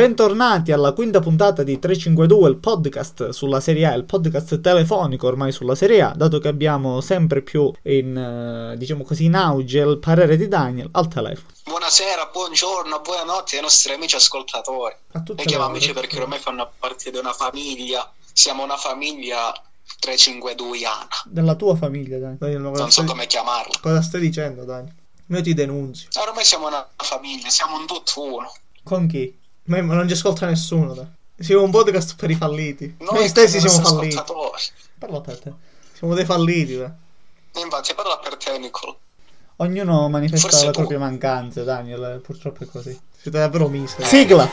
Bentornati alla quinta puntata di 352, il podcast sulla Serie A, il podcast telefonico ormai sulla Serie A, dato che abbiamo sempre più in, eh, diciamo così, in auge il parere di Daniel al telefono. Buonasera, buongiorno, buonanotte ai nostri amici ascoltatori. A chiamo le ore. amici perché ormai fanno parte di una famiglia. Siamo una famiglia 352iana. Della tua famiglia, Daniel. Daniel, Non so stai... come chiamarla. cosa stai dicendo, Daniel? Io ti denunzio. Ormai siamo una famiglia, siamo un tutt'uno. Con chi? Ma ma non ci ascolta nessuno, dai. Siamo un podcast per i falliti. Noi, Noi stessi siamo falliti. Parla per te. Siamo dei falliti, dai. Infatti, parla per te, Nicolo. Ognuno manifesta Forse le tu. proprie mancanze, Daniel. eh, Purtroppo è così. Siete davvero miseri. Sigla!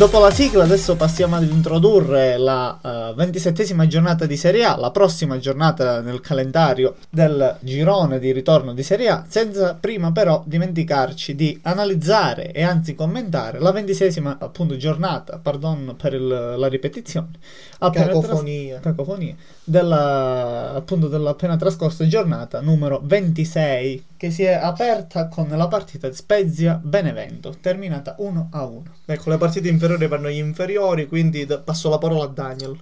Dopo la sigla adesso passiamo ad introdurre la ventisettesima giornata di Serie A, la prossima giornata nel calendario del girone di ritorno di Serie A, senza prima però dimenticarci di analizzare e anzi commentare la ventiseiesima appunto giornata, pardon per il- la ripetizione, appena Cacofonia. tras- cacofonia, della, appunto della appena trascorsa giornata numero 26 che si è aperta con la partita di Spezia-Benevento, terminata 1 a 1. Ecco, le partite inferiori vanno agli inferiori, quindi d- passo la parola a Daniel.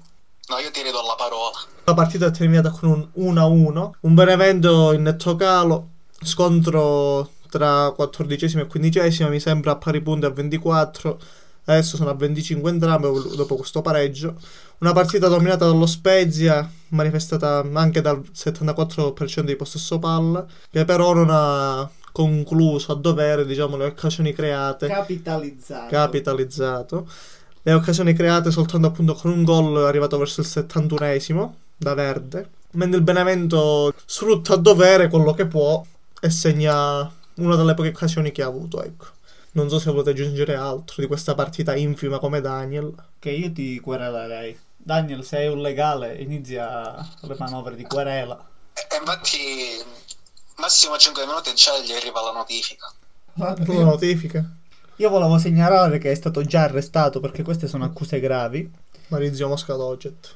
No, io ti ridò la parola. La partita è terminata con un 1-1, un Benevento in netto calo, scontro tra quattordicesima e quindicesima, mi sembra a pari punti a 24, adesso sono a 25 entrambe dopo questo pareggio. Una partita dominata dallo Spezia, manifestata anche dal 74% di possesso palla, che però non ha concluso a dovere, diciamo, le occasioni create. Capitalizzato. capitalizzato. Le occasioni create soltanto appunto con un gol arrivato verso il 71esimo da Verde. Mentre il Benevento sfrutta a dovere quello che può e segna una delle poche occasioni che ha avuto, ecco. Non so se volete aggiungere altro di questa partita infima come Daniel. che io ti querelerei. Daniel, se è un legale, inizia le manovre di querela. E e infatti, massimo 5 minuti e già gli arriva la notifica. La notifica. Io volevo segnalare che è stato già arrestato perché queste sono accuse gravi. Marizio Mosca Doget.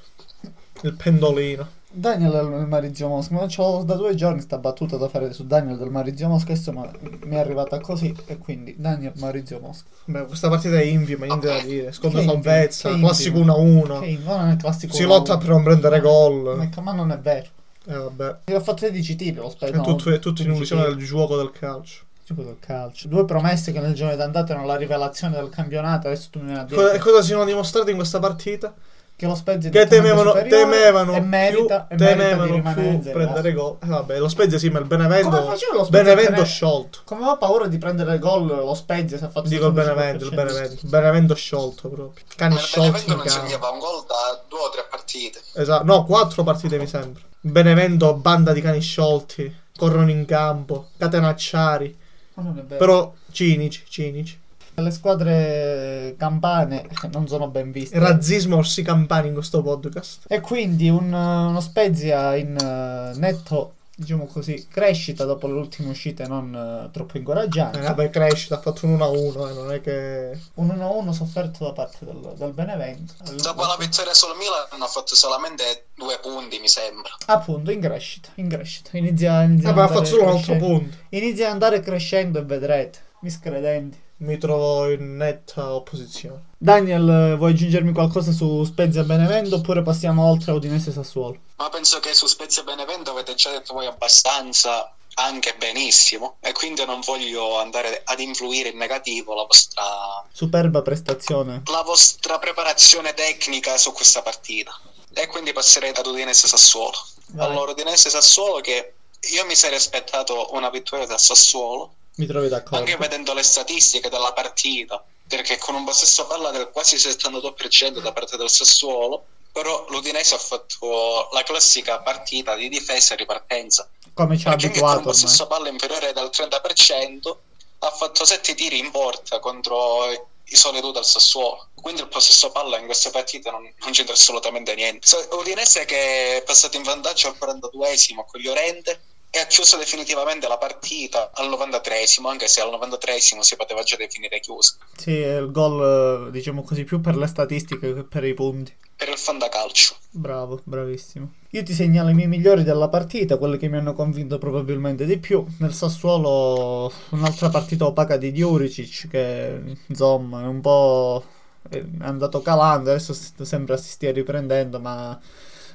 Il pendolino. Daniel del Marizio Mosca, ma c'ho da due giorni sta battuta da fare su Daniel del Marizio Mosca, insomma mi è arrivata così e quindi Daniel Marizio Mosca. Beh, questa partita è infima, niente da dire. Scontro salvezza, classico che 1-1. Che in- non è classico Si lotta per non prendere gol. Ma, non è vero. Eh vabbè. Io ho fatto 16 tiri lo È spero. tutto, è tutto in illusione del gioco del calcio. Gioco del calcio. Due promesse che nel giorno d'andata erano la rivelazione del campionato. Adesso tu mi vieni a dire Co- cosa si sono dimostrati in questa partita? Che lo Spezia è Che temevano, temevano e merita, più, e merita di temevano in più prendere gol. Eh, vabbè, lo Spezia sì, ma il Benevento. Come faceva lo Spezia Benevento tenere- sciolto. Come ho paura di prendere gol lo Spezia se ha fatto Dico il 75%. Benevento, il Benevento. Il Benevento sciolto proprio. Cani Ma il sciolti Benevento non segnava un gol da due o tre partite. Esatto, no, quattro partite mi sembra. Benevento, banda di cani sciolti. Corrono in campo, catenacciari. Ma non è vero. Però cinici, cinici. Le squadre campane non sono ben viste. Razzismo orsi campani in questo podcast. e quindi un, uno Spezia in eh, netto, diciamo così, crescita dopo le ultime uscite non eh, troppo incoraggianti. Eh, vabbè, crescita, ha fatto un 1-1, eh, non è che... Un 1-1 sofferto da parte del, del Benevento. Dopo la vittoria sul Milan hanno fatto solamente due punti, mi sembra. Appunto, in crescita, in crescita. Inizia, inizia Vabbè, ad ha andare fatto solo un altro punto. Inizia ad andare crescendo e vedrete, miscredenti. Mi trovo in netta opposizione. Daniel, vuoi aggiungermi qualcosa su Spezia Benevento oppure passiamo oltre a Udinese Sassuolo? Ma penso che su Spezia Benevento avete già detto voi abbastanza, anche benissimo, e quindi non voglio andare ad influire in negativo la vostra, Superba prestazione. la vostra preparazione tecnica su questa partita. E quindi passerei ad Udinese Sassuolo. Vai. Allora, Udinese Sassuolo che io mi sarei aspettato una vittoria da Sassuolo, Mi trovi d'accordo? anche vedendo le statistiche della partita, perché con un possesso palla del quasi 72% da parte del Sassuolo, però l'Udinese ha fatto la classica partita di difesa e ripartenza. Come ci ha anche con un abituato possesso palla inferiore del 30% ha fatto 7 tiri in porta contro i soliti del Sassuolo. Quindi il possesso palla in queste partite non, non c'entra assolutamente niente. So- Udinese che è passato in vantaggio al 42esimo con Llorente e ha chiuso definitivamente la partita al 93esimo, anche se al 93esimo si poteva già definire chiusa. Sì, è il gol, diciamo così, più per le statistiche che per i punti. Per il fantacalcio. Bravo, bravissimo. Io ti segnalo i miei migliori della partita, quelli che mi hanno convinto probabilmente di più. Nel Sassuolo un'altra partita opaca di Diuricic che insomma è un po' è andato calando, adesso sembra si stia riprendendo, ma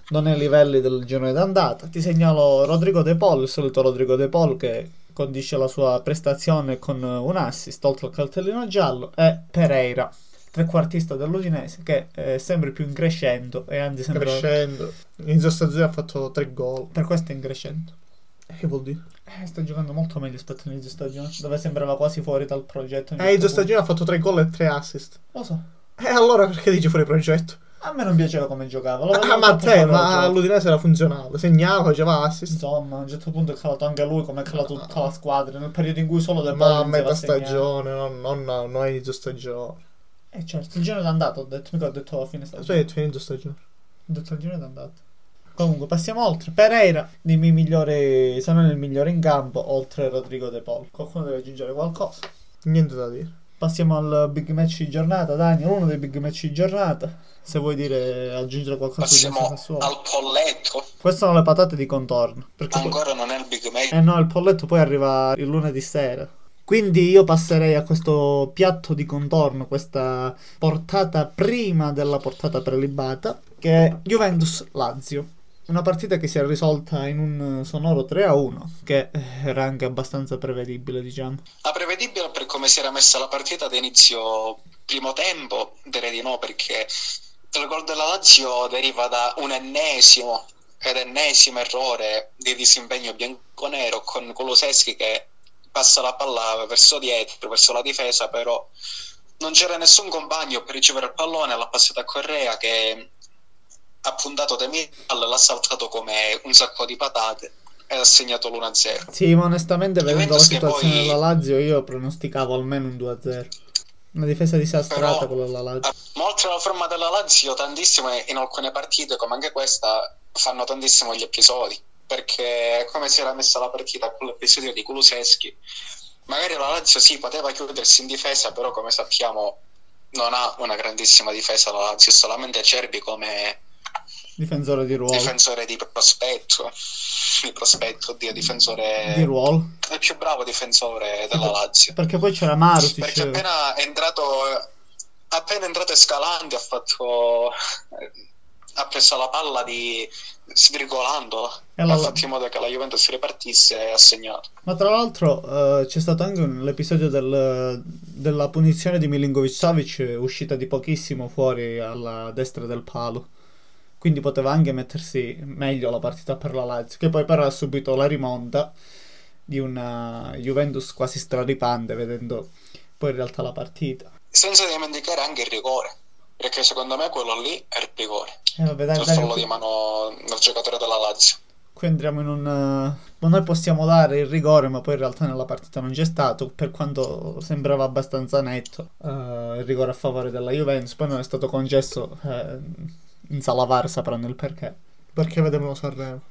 non è ai livelli del girone d'andata. Ti segnalo Rodrigo De Paul, il solito Rodrigo De Paul che condisce la sua prestazione con un assist oltre al cartellino giallo e Pereira trequartista dell'Udinese che è sempre più in crescendo e anzi sembra Crescendo. Inizio stagione ha fatto tre gol. per questo è in crescendo Che vuol dire? eh, sta giocando molto meglio rispetto all'inizio stagione dove sembrava quasi fuori dal progetto Eh, inizio stagione ha fatto tre gol e tre assist. lo so E allora perché dici fuori progetto? A me non piaceva come giocava lo Ah, ma a te, ma all'Udinese era funzionale. Segnava, faceva assist. insomma a un certo punto è calato anche lui come è calato tutta la squadra nel periodo in cui solo De Ma a metà stagione, non, non, non a inizio stagione. eh certo il girone d'andata ho detto mica ho detto a fine stagione detto inizio stagione. Ho detto il girone d'andata. Comunque, passiamo oltre. Pereira, dei miei migliori, se non il migliore in campo, oltre Rodrigo De Paul. Qualcuno deve aggiungere qualcosa. Niente da dire. Passiamo al big match di giornata, Daniel, uno dei big match di giornata. Se vuoi dire, aggiungere qualcosa Passiamo Sassuolo. al polletto. Queste sono le patate di contorno. Perché poi- Ancora non è il big match. eh no, il polletto poi arriva il lunedì sera. Quindi io passerei a questo piatto di contorno, questa portata prima della portata prelibata, che è Juventus-Lazio. Una partita che si è risolta in un sonoro 3-1, che era anche abbastanza prevedibile, diciamo. Ma prevedibile come si era messa la partita ad inizio primo tempo? Direi di no, perché il gol della Lazio deriva da un ennesimo ed ennesimo errore di disimpegno bianconero con Kuluseschi che passa la palla verso dietro, verso la difesa, però non c'era nessun compagno per ricevere il pallone, l'ha passata a Correa che ha puntato De Miral, l'ha saltato come un sacco di patate ha segnato l'1-0. Sì, ma onestamente vedendo la situazione poi- della Lazio io pronosticavo almeno un 2-0. Una difesa disastrata Però- quella della Lazio. Ma oltre alla forma della Lazio, tantissime in alcune partite, come anche questa, fanno tantissimo gli episodi. Perché è come si era messa la partita con l'episodio di Kuluseschi. Magari la Lazio sì, poteva chiudersi in difesa, però come sappiamo non ha una grandissima difesa la Lazio, solamente Cerbi come Difensore di ruolo. difensore di prospetto. Di prospetto, oddio, difensore... Di ruolo. Il più bravo difensore della Lazio. Perché poi c'era Marusic. Perché appena è entrato, appena è entrato Escalante ha fatto, ha preso la palla di svirgolandola, E la- ha fatto in modo che la Juventus ripartisse e ha segnato. Ma tra l'altro eh, c'è stato anche un- l'episodio del- della punizione di Milinkovic Savic uscita di pochissimo fuori alla destra del palo. Quindi poteva anche mettersi meglio la partita per la Lazio, che poi però ha subito la rimonta di una Juventus quasi straripante vedendo poi in realtà la partita. Senza dimenticare anche il rigore, perché secondo me quello lì è il rigore, E vabbè, dai, il dai, fallo di mano del giocatore della Lazio. qui entriamo in un... eh, ma noi possiamo dare il rigore, ma poi in realtà nella partita non c'è stato, per quanto sembrava abbastanza netto eh, il rigore a favore della Juventus, poi non è stato concesso, eh, in sala VAR sapranno il perché. Perché vedevano Sanremo.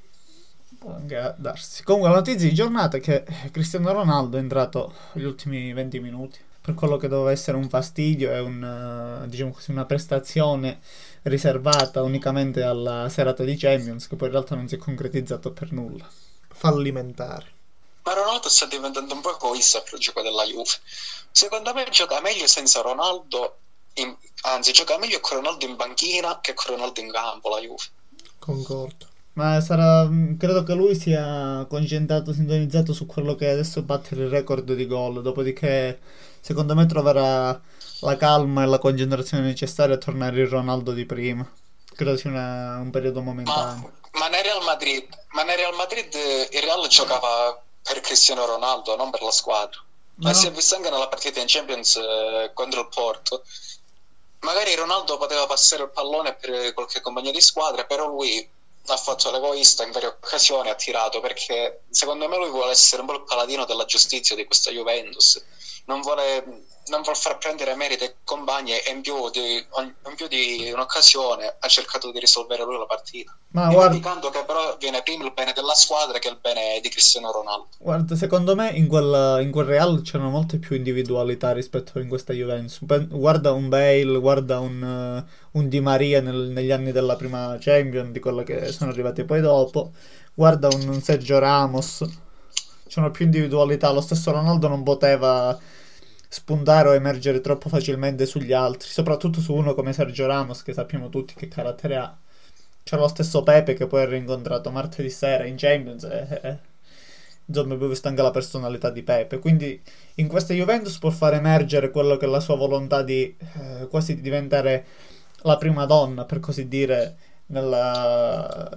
Può anche darsi. Comunque la notizia di giornata è che Cristiano Ronaldo è entrato gli ultimi 20 minuti. Per quello che doveva essere un fastidio e un, eh, diciamo così, una prestazione riservata unicamente alla serata di Champions, che poi in realtà non si è concretizzato per nulla. Fallimentare. Ma Ronaldo sta diventando un po' egoista per il gioco della Juve. Secondo me gioca meglio senza Ronaldo, in- anzi gioca meglio con Ronaldo in banchina che con Ronaldo in campo la Juve. Concordo. Ma sarà. Credo che lui sia concentrato, sintonizzato su quello che adesso batte il record di gol. Dopodiché, secondo me, troverà la calma e la concentrazione necessaria a tornare il Ronaldo di prima. Credo sia una- un periodo Ma, momentaneo. ma nel Real Madrid, ma nel Real Madrid eh, il Real giocava per Cristiano Ronaldo, non per la squadra. Ma Ma no- si è visto anche nella partita in Champions eh, contro il Porto. Magari Ronaldo poteva passare il pallone per qualche compagno di squadra, però lui ha fatto l'egoista in varie occasioni, ha tirato perché secondo me lui vuole essere un po' il paladino della giustizia di questa Juventus. Non vuole, non vuol far prendere merito ai compagni e in più di, in più di un'occasione ha cercato di risolvere lui la partita. Ma guarda, Dimenticando che però viene prima il bene della squadra che il bene di Cristiano Ronaldo. guarda, secondo me in quel, in quel Real c'erano molte più individualità rispetto in questa Juventus. Guarda un Bale, guarda un, un Di Maria nel- negli anni della prima Champions, di quello che sono arrivati poi dopo. Guarda un, un Sergio Ramos. C'erano più individualità. Lo stesso Ronaldo non poteva spuntare o emergere troppo facilmente sugli altri, soprattutto su uno come Sergio Ramos, che sappiamo tutti che carattere ha. C'è lo stesso Pepe che poi ha rincontrato martedì sera in Champions e, e- insomma abbiamo visto anche la personalità di Pepe. Quindi in questa Juventus può far emergere quello che è la sua volontà di eh, quasi diventare la prima donna, per così dire, nella-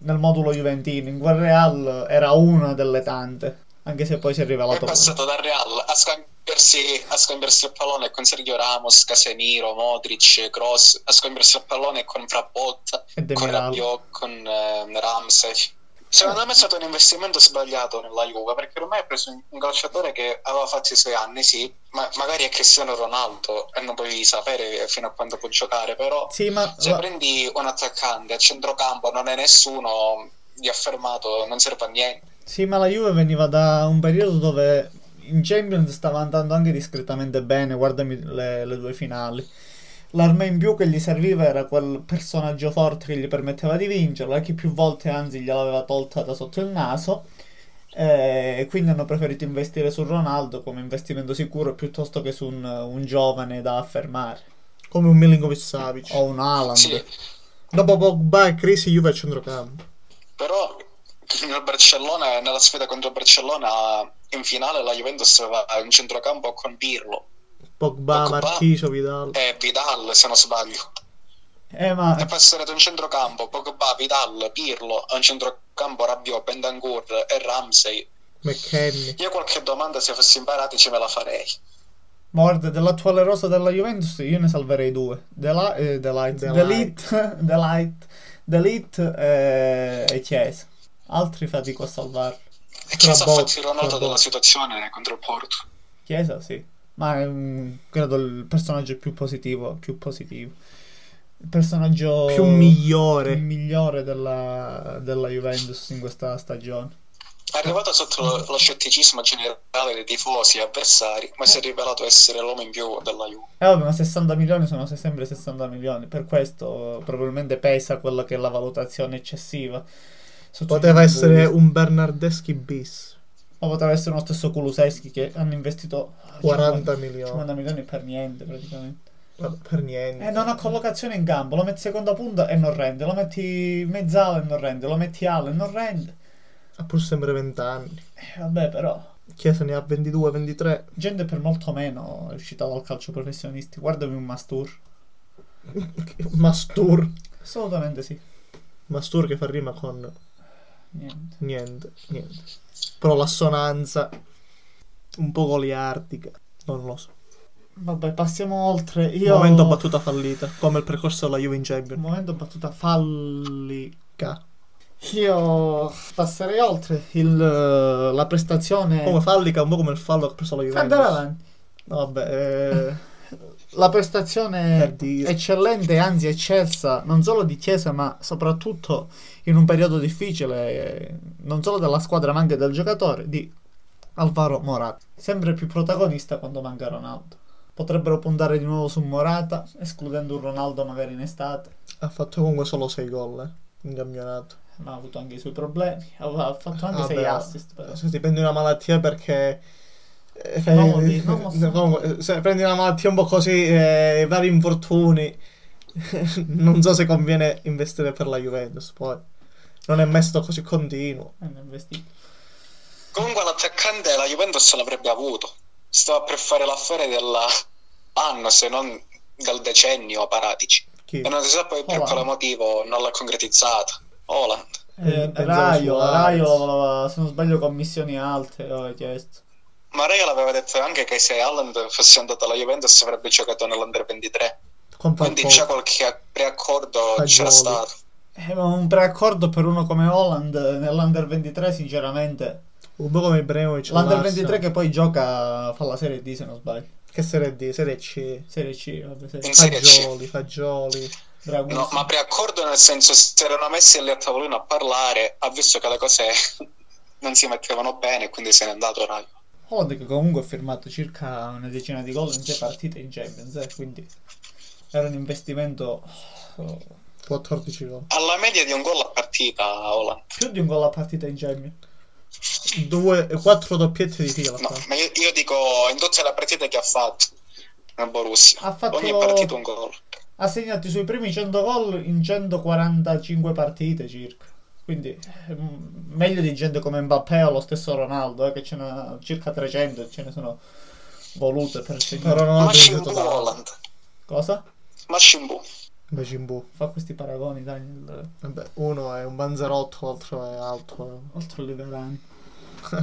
nel modulo juventino. In quel Real era una delle tante, anche se poi si è Poi è rivelato passato dal Real a scambiarsi, a scambiarsi il pallone con Sergio Ramos, Casemiro, Modric, Kroos, a scambiarsi il pallone con Frabotta, con. Rabiot, con eh, Ramsey. Secondo me è stato un investimento sbagliato nella Juve perché ormai ha preso un- calciatore che aveva fatto i suoi anni, sì, ma magari è Cristiano Ronaldo e non puoi sapere fino a quando può giocare, però Sì, ma se prendi un attaccante a centrocampo non è nessuno di affermato, non serve a niente. Sì, ma la Juve veniva da un periodo dove in Champions stava andando anche discretamente bene, guardami le, le due finali. L'arma in più che gli serviva era quel personaggio forte che gli permetteva di vincerla, che più volte anzi gliel'aveva tolta da sotto il naso. E quindi hanno preferito investire su Ronaldo come investimento sicuro piuttosto che su un, un giovane da affermare. Come un Milinkovic Savic. O un Haaland. Sì, Dopo Pogba e Crisi, Juve a centrocampo. però nel Barcellona, nella sfida contro il Barcellona in finale la Juventus aveva un centrocampo con Pirlo Pogba, Pogba. Marchisio, Vidal. e Vidal se non sbaglio. Eh, ma E poi sarete un centrocampo, Pogba, Vidal, Pirlo, un centrocampo Rabiot, Bentancur e Ramsey. McKenny. Io qualche domanda se fossi imparati ce me la farei. Guarda, dell'attuale rosa della Juventus io ne salverei due. Dela- eh, Delight, Delight. Delight, Delight, eh, e Chiesa. Altri fatico a salvarli. E Chiesa ha fatto il Ronaldo della situazione contro il Porto. Chiesa sì, ma è mm, credo il personaggio più positivo, più positivo. Il personaggio Più migliore. il migliore della, della Juventus in questa stagione. È arrivato sotto lo, lo scetticismo generale dei tifosi e avversari, ma si è rivelato essere l'uomo in più della Juve. E vabbè, ma 60 milioni sono se- sempre 60 milioni, per questo probabilmente pesa quella che è la valutazione eccessiva. sotto Poteva essere un Bernardeschi bis. O essere uno stesso Kuluseschi che hanno investito 40 50 milioni. milioni per niente praticamente. Per niente. E non ha collocazione in campo, lo metti seconda punta e non rende, lo metti mezzala e non rende, lo metti ala e non rende. Ha pur sempre 20 anni. Eh, vabbè, però, Chiesa ne ha 22, 23. gente per molto meno è uscita dal calcio professionisti. Guardami un Mastur. Mastur. Assolutamente sì. Mastur che fa rima con Niente. niente, niente. Però l'assonanza un po' goliardica. Non lo so. Vabbè, passiamo oltre. Io... Momento battuta fallita, come il percorso della Juve in Champions. Momento battuta fallica. Io passerei oltre il, la prestazione. Come fallica, un po' come il fallo che ha preso la Andare Juventus. avanti. No, vabbè, eh, la prestazione eccellente, anzi eccelsa, non solo di Chiesa, ma soprattutto in un periodo difficile, eh, non solo della squadra ma anche del giocatore, di Alvaro Morata. Sempre più protagonista quando manca Ronaldo. Potrebbero puntare di nuovo su Morata, escludendo un Ronaldo magari in estate, Ha fatto comunque solo 6 gol eh, in campionato. ma ha avuto anche i suoi problemi. Aveva fatto anche Vabbè, 6 assist. però. Se ti prendi una malattia perché. Eh, fai- Non lo di- non lo so. comunque, se prendi una malattia un po' così, eh, vari infortuni, non so se conviene investire per la Juventus. Poi non è stato così continuo. Eh. Comunque l'attaccante la Juventus l'avrebbe avuto. Stava per fare l'affare dell'anno, se non del decennio a Paratici. Chi? E non si sa poi per quale motivo non l'ha concretizzata. Holland. Eh, Raio. Raio se non sbaglio, commissioni alte. Aveva chiesto. Ma Ray l'aveva detto anche che se Haaland fosse andato alla Juventus avrebbe giocato nell'Under 23. Con Quindi già qualche preaccordo Fagioli. c'era stato. Eh, ma un preaccordo per uno come Holland nell'Under 23, sinceramente, Un po' come Ibrahimovic. L'Under all'Arsenal. 23 che poi gioca, fa la Serie D se non sbaglio. Che Serie D? Serie C. Serie C, vabbè, serie In C. Fagioli, fagioli. Bravissimo. No, ma preaccordo nel senso si erano messi lì a tavolino a parlare, ha visto che le cose non si mettevano bene e quindi se n'è andato Rai. Holland che comunque ha firmato circa una decina di gol in sei partite in Champions, eh, quindi era un investimento oh, 14 gol. Alla media di un gol a partita Holland. più di un gol a partita in Champions. Due, quattro doppiette di fila. No, ma io, io dico in tutte le partite che ha fatto nel Borussia. Ha fatto- Ogni partita un gol. Ha segnato i suoi primi 100 gol in 145 partite circa. Quindi eh, m- meglio di gente come Mbappé o lo stesso Ronaldo, eh, che ce n'ha circa 300 e ce ne sono volute per segnare. Però non ha Machine preso Bu da Holland. Cosa? Machine Bu. Bacimbu. Fa questi paragoni, Daniel. Vabbè, uno è un panzerotto, l'altro è alto. Oltre Liverani.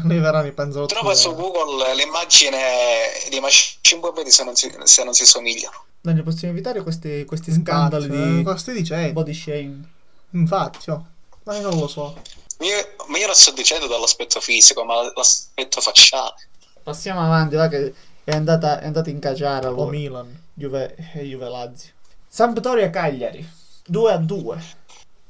Nei verani panzerotto. Trova è- su Google l'immagine di e vedi se non si, se non si somigliano. Daniel, possiamo evitare questi, questi scandali eh, di Cosa stai dicendo? body shaming? Infatti, oh. Ma io non lo so. Io, ma io non sto dicendo dall'aspetto fisico, ma l'aspetto facciale. Passiamo avanti, va che è andata, è andata in cacciare O allora. Milan. Juve e Juve Lazio. Sampdoria Cagliari 2 a 2.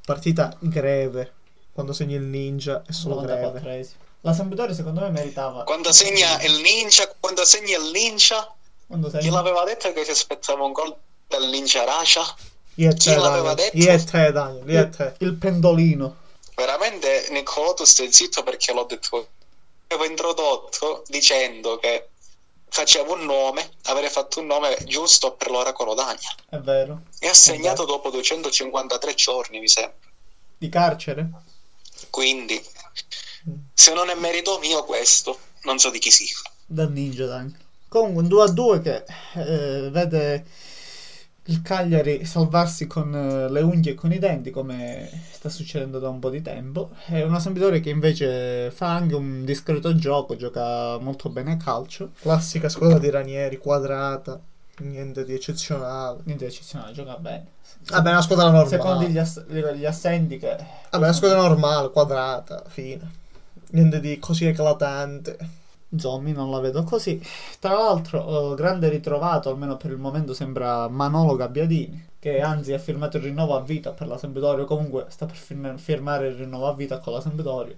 Partita greve. Quando segni il ninja è solo greve. 94esimo. La Sampdoria secondo me meritava. Quando segna il ninja, quando segna il ninja, Quando chi segna- l'aveva detto che si aspettava un gol del ninja Racia? Io e Chi te, l'aveva Daniel. detto? Io e te, Daniel. Io e te. il, pendolino. Veramente Niccolò tu stai zitto perché l'ho detto. Avevo introdotto dicendo che facevo un nome, avrei fatto un nome giusto per l'oracolo Daniel. È vero. E ha segnato dopo 253 giorni, mi sembra. Di carcere. Quindi, se non è merito mio questo, non so di chi sia. Dal ninja Daniel. Comunque un 2 a 2 che eh, vede il Cagliari salvarsi con eh, le unghie e con i denti come sta succedendo da un po' di tempo. È una Sampdoria che invece fa anche un discreto gioco, gioca molto bene a calcio. Classica squadra di Ranieri, quadrata. Niente di eccezionale. Niente di eccezionale, gioca bene. Vabbè, è una squadra normale. Secondo gli, ass- gli assenti che... Vabbè, è una squadra normale, quadrata, fine. Niente di così eclatante. Zommi non la vedo così. Tra l'altro, eh, grande ritrovato, almeno per il momento sembra Manolo Gabbiadini, che anzi ha firmato il rinnovo a vita per la Sampdoria, o comunque sta per firma- firmare il rinnovo a vita con la Sampdoria.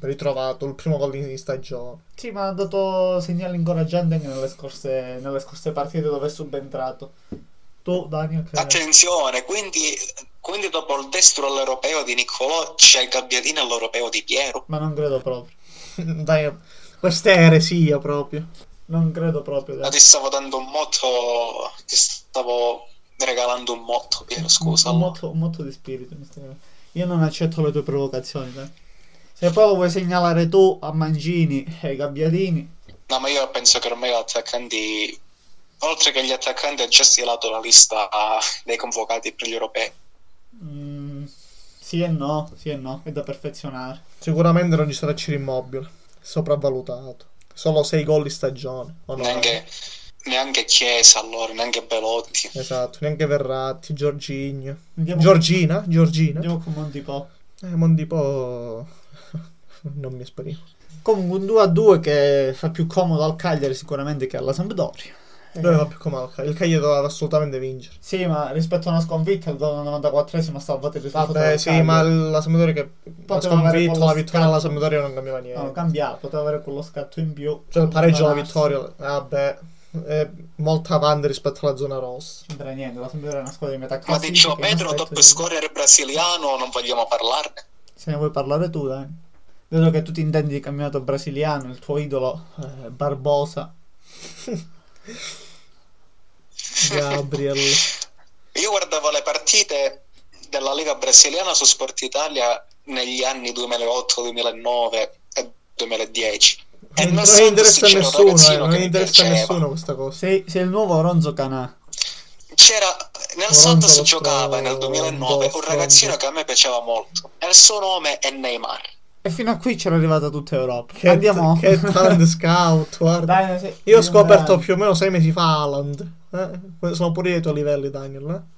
Ritrovato il primo gol in stagione. Sì, ma ha dato segnali incoraggianti anche nelle scorse, nelle scorse partite dove è subentrato. Tu, Daniel, che... Attenzione, quindi, quindi dopo il destro all'europeo di Niccolò c'è il Gabbiadini all'europeo di Piero. Ma non credo proprio. Dai, questa è eresia proprio. Non credo proprio. Ma dai. ti stavo dando un motto, ti stavo regalando un motto, Piero, scusa. Un, motto, un motto di spirito. Io non accetto le tue provocazioni, dai. Se poi lo vuoi segnalare tu a Mangini e ai Gabbiadini, No, ma io penso che ormai gli attaccanti, oltre che gli attaccanti, ha già stilato la lista dei convocati per gli europei. mm, sì e no, sì e no, è da perfezionare. Sicuramente non ci sarà Ciro Immobile. Sopravvalutato. Solo 6 gol in stagione. o no? Neanche, neanche Chiesa, allora, neanche Belotti. Esatto, neanche Verratti, Giorginio. Andiamo, Giorgina? Giorgina? andiamo con Montipò. Eh, Mondipo... non mi esprimo. Comunque un 2 a 2 che fa più comodo al Cagliari sicuramente che alla Sampdoria. Eh, Dove va più comodo il Cagliari? Il Cagliari doveva assolutamente vincere. Sì, ma rispetto a una sconfitta, il gol al 94esimo ha salvato il risultato. Vabbè, sì, Cagliari. ma la Sampdoria che Poteva sconfitta, quello la vittoria alla. Sampdoria non cambiava niente. No, cambiato, poteva avere quello scatto in più. Cioè il pareggio alla vittoria, vabbè, è molto avanti rispetto alla zona rossa. Non c'entra niente, la Sampdoria è una squadra di metà Ma classifica. di Gio Pedro, top di- scorer brasiliano, non vogliamo parlarne. Se ne vuoi parlare tu, dai. Vedo che tu ti intendi di campionato brasiliano, il tuo idolo eh, Barbosa. Gabriel. Io guardavo le partite della Lega brasiliana su Sport Italia negli anni 2008, 2009 e 2010. E Non, non interessa a se nessuno, eh, non interessa a nessuno questa cosa. Sei, sei il nuovo Ronzo Canà. C'era nel Santos giocava nel stronzo, 2009 un ragazzino che a me piaceva molto. E il suo nome è Neymar. E fino a qui c'era arrivata tutta Europa. Che, Andiamo. che talent scout, guarda. Dai, sei- Io ho scoperto grande. più o meno sei mesi fa Haaland. Eh? Sono pure ai tuoi livelli, Daniel. Eh?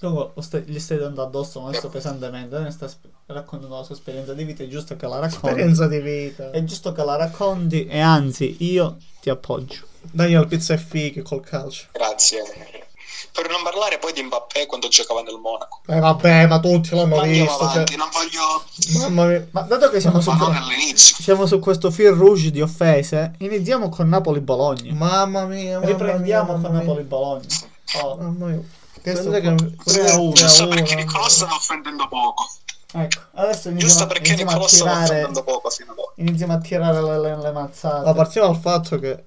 Comunque, stai- gli stai dando addosso adesso pesantemente. Ne sta sp- raccontando la sua esperienza di vita. È giusto che la racconti. Esperienza di vita. È giusto che la racconti. E anzi, io ti appoggio. Daniel Pizza e fighi col calcio. Grazie. Per non parlare poi di Mbappé quando giocava nel Monaco. Eh vabbè, ma tutti l'hanno Ma andiamo visto. Cioè, avanti, non voglio... mamma mia. Ma dato che siamo su, Ma non all'inizio. siamo su questo fil rouge di offese, iniziamo con Napoli-Bologna. Mamma mia. mamma Riprendiamo mia, con mamma mia. Napoli-Bologna. Oh, Mamma mia. questo che- tre a uno. tre a Giusto uno. perché Nicolò stava offendendo poco. Ecco, adesso Giusto iniziamo, perché iniziamo a tirare, offendendo poco fino ad ora. iniziamo a tirare le, le, le mazzate. Ma partiamo dal fatto che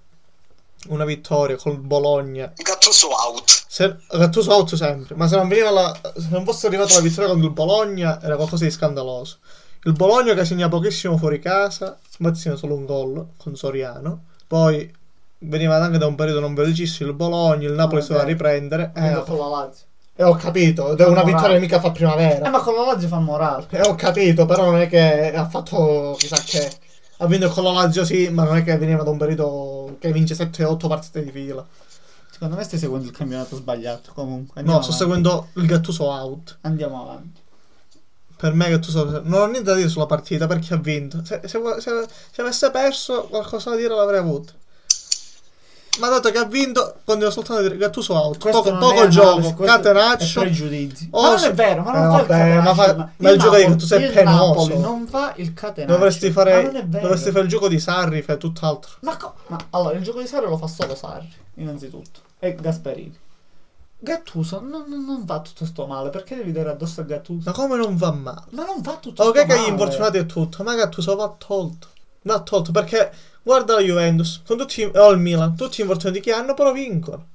una vittoria col Bologna. Gattuso out. Se, Gattuso out sempre, ma se non, veniva la, se non fosse arrivata la vittoria contro il Bologna era qualcosa di scandaloso. Il Bologna che segna pochissimo fuori casa, ma segna solo un gol con Soriano. Poi veniva anche da un periodo non felicissimo il Bologna, il Napoli Ah, si doveva riprendere. Eh, Vinto con la Lazio. e ho capito, è una vittoria mica fa primavera. Eh, ma con la Lazio fa morale. E ho capito, però non è che ha fatto chissà che. Ha vinto con la Lazio sì, ma non è che veniva da un periodo che vince 7-8 partite di fila. Secondo me stai seguendo il campionato sbagliato. Comunque, No, andiamo sto avanti. seguendo il Gattuso out. Andiamo avanti. Per me Gattuso non ho niente da dire sulla partita perché ha vinto. Se, se, se- se avesse perso qualcosa da dire l'avrei avuto. Ma dato che ha vinto, continuo soltanto a dire Gattuso out. Questo Poco, poco è gioco, catenaccio. è pregiudizi. Oh, ma non è vero, ma non Eh, fa il vabbè, ma catenaccio. fa- ma il gioco di Gattuso è il penoso. Non fa il catenaccio. Dovresti Ma fare, è dovresti fare il gioco di Sarri, fai tutt'altro. Ma, co- ma allora il gioco di Sarri lo fa solo Sarri, innanzitutto. E Gasperini. Gattuso non, non, va tutto sto male, perché devi dare addosso a Gattuso? Ma come non va male? Ma non va tutto Ok sto che male. gli infortunati e tutto, ma Gattuso va tolto. Va tolto perché guarda la Juventus, con tutti, o il Milan, tutti gli infortunati che hanno, però vincono.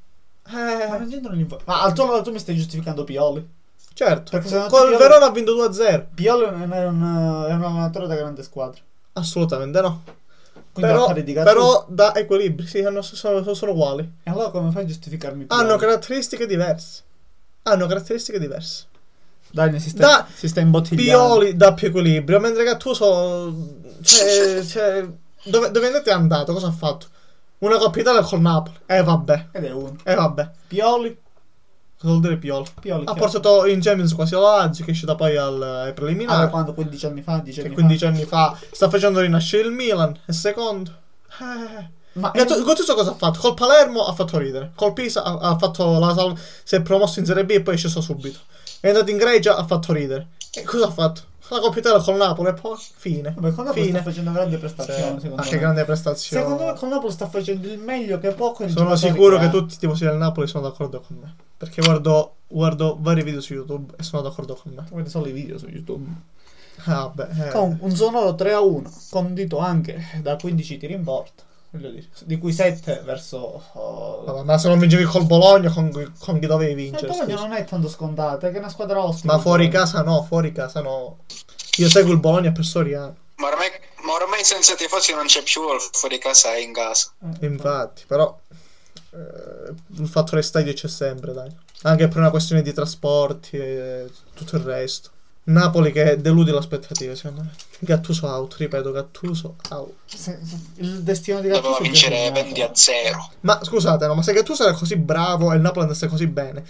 Ma Eh, non c'entrano gli infor- Ma al tuo tu mi stai giustificando Pioli. certo. Perché secondo Con te il Pioli- Verona ha vinto 2-0. Pioli è un, è un, allenatore da grande squadra. Assolutamente no. Quindi Però, però da equilibri, sì, hanno- sono, sono uguali. E allora come fai a giustificarmi Pioli? Hanno caratteristiche diverse. Hanno caratteristiche diverse. Dai, si sta, Da- si sta imbottigliando. Pioli dà più equilibrio, mentre Gattuso. Cioè, cioè, dove, dove andate è andato? Cosa ha fatto? Una Coppa Italia col Napoli. Eh vabbè. Ed è uno. Eh vabbè. Pioli. Cosa vuol dire Pioli? Pioli. Ha portato in Champions quasi la Lazio, che è uscita poi al, ai preliminari. quando 15 anni fa, 10 che anni 15 anni fa sta facendo rinascere il Milan. E secondo. Eh. fa. Ma Gattu- Gattuso cosa ha fatto? Col Palermo ha fatto ridere. Col Pisa ha, ha fatto la sal- si è promosso in Serie B e poi è sceso subito. È andato in Grecia ha fatto ridere. E cosa ha fatto? La Coppa Italia col Napoli e poi fine. Vabbè, con Napoli fine. sta facendo grandi Sì. prestazioni, secondo Ah, me. che grande prestazione. Secondo me con Napoli sta facendo il meglio che può con Sono sicuro che ha. tutti i tifosi del Napoli sono d'accordo con me. Perché guardo, guardo vari video su YouTube e sono d'accordo con me. Guardi solo i video su YouTube. Ah, beh. eh. Con un sonoro 3 a 1, condito anche da 15 tiri in porta. Voglio dire, di cui 7 verso. oh, ma se non vincevi col Bologna, con, con chi dovevi il vincere? Bologna scusa? non è tanto scontata, è che è una squadra ostica. Ma il fuori Bologna. casa no, fuori casa no. Io seguo il Bologna per Soriano. Ma ormai, ma ormai senza tifosi non c'è più il fuori casa e in casa. Eh, Infatti, però eh, il fattore stadio c'è sempre, dai. Anche per una questione di trasporti e tutto il resto. Napoli che delude le aspettative, secondo me. Gattuso out, ripeto, Gattuso out. se- se- il destino di Gattuso Doveva vincere segnato. 20 a 0. Ma scusate, no, ma se Gattuso era così bravo e il Napoli andasse così bene,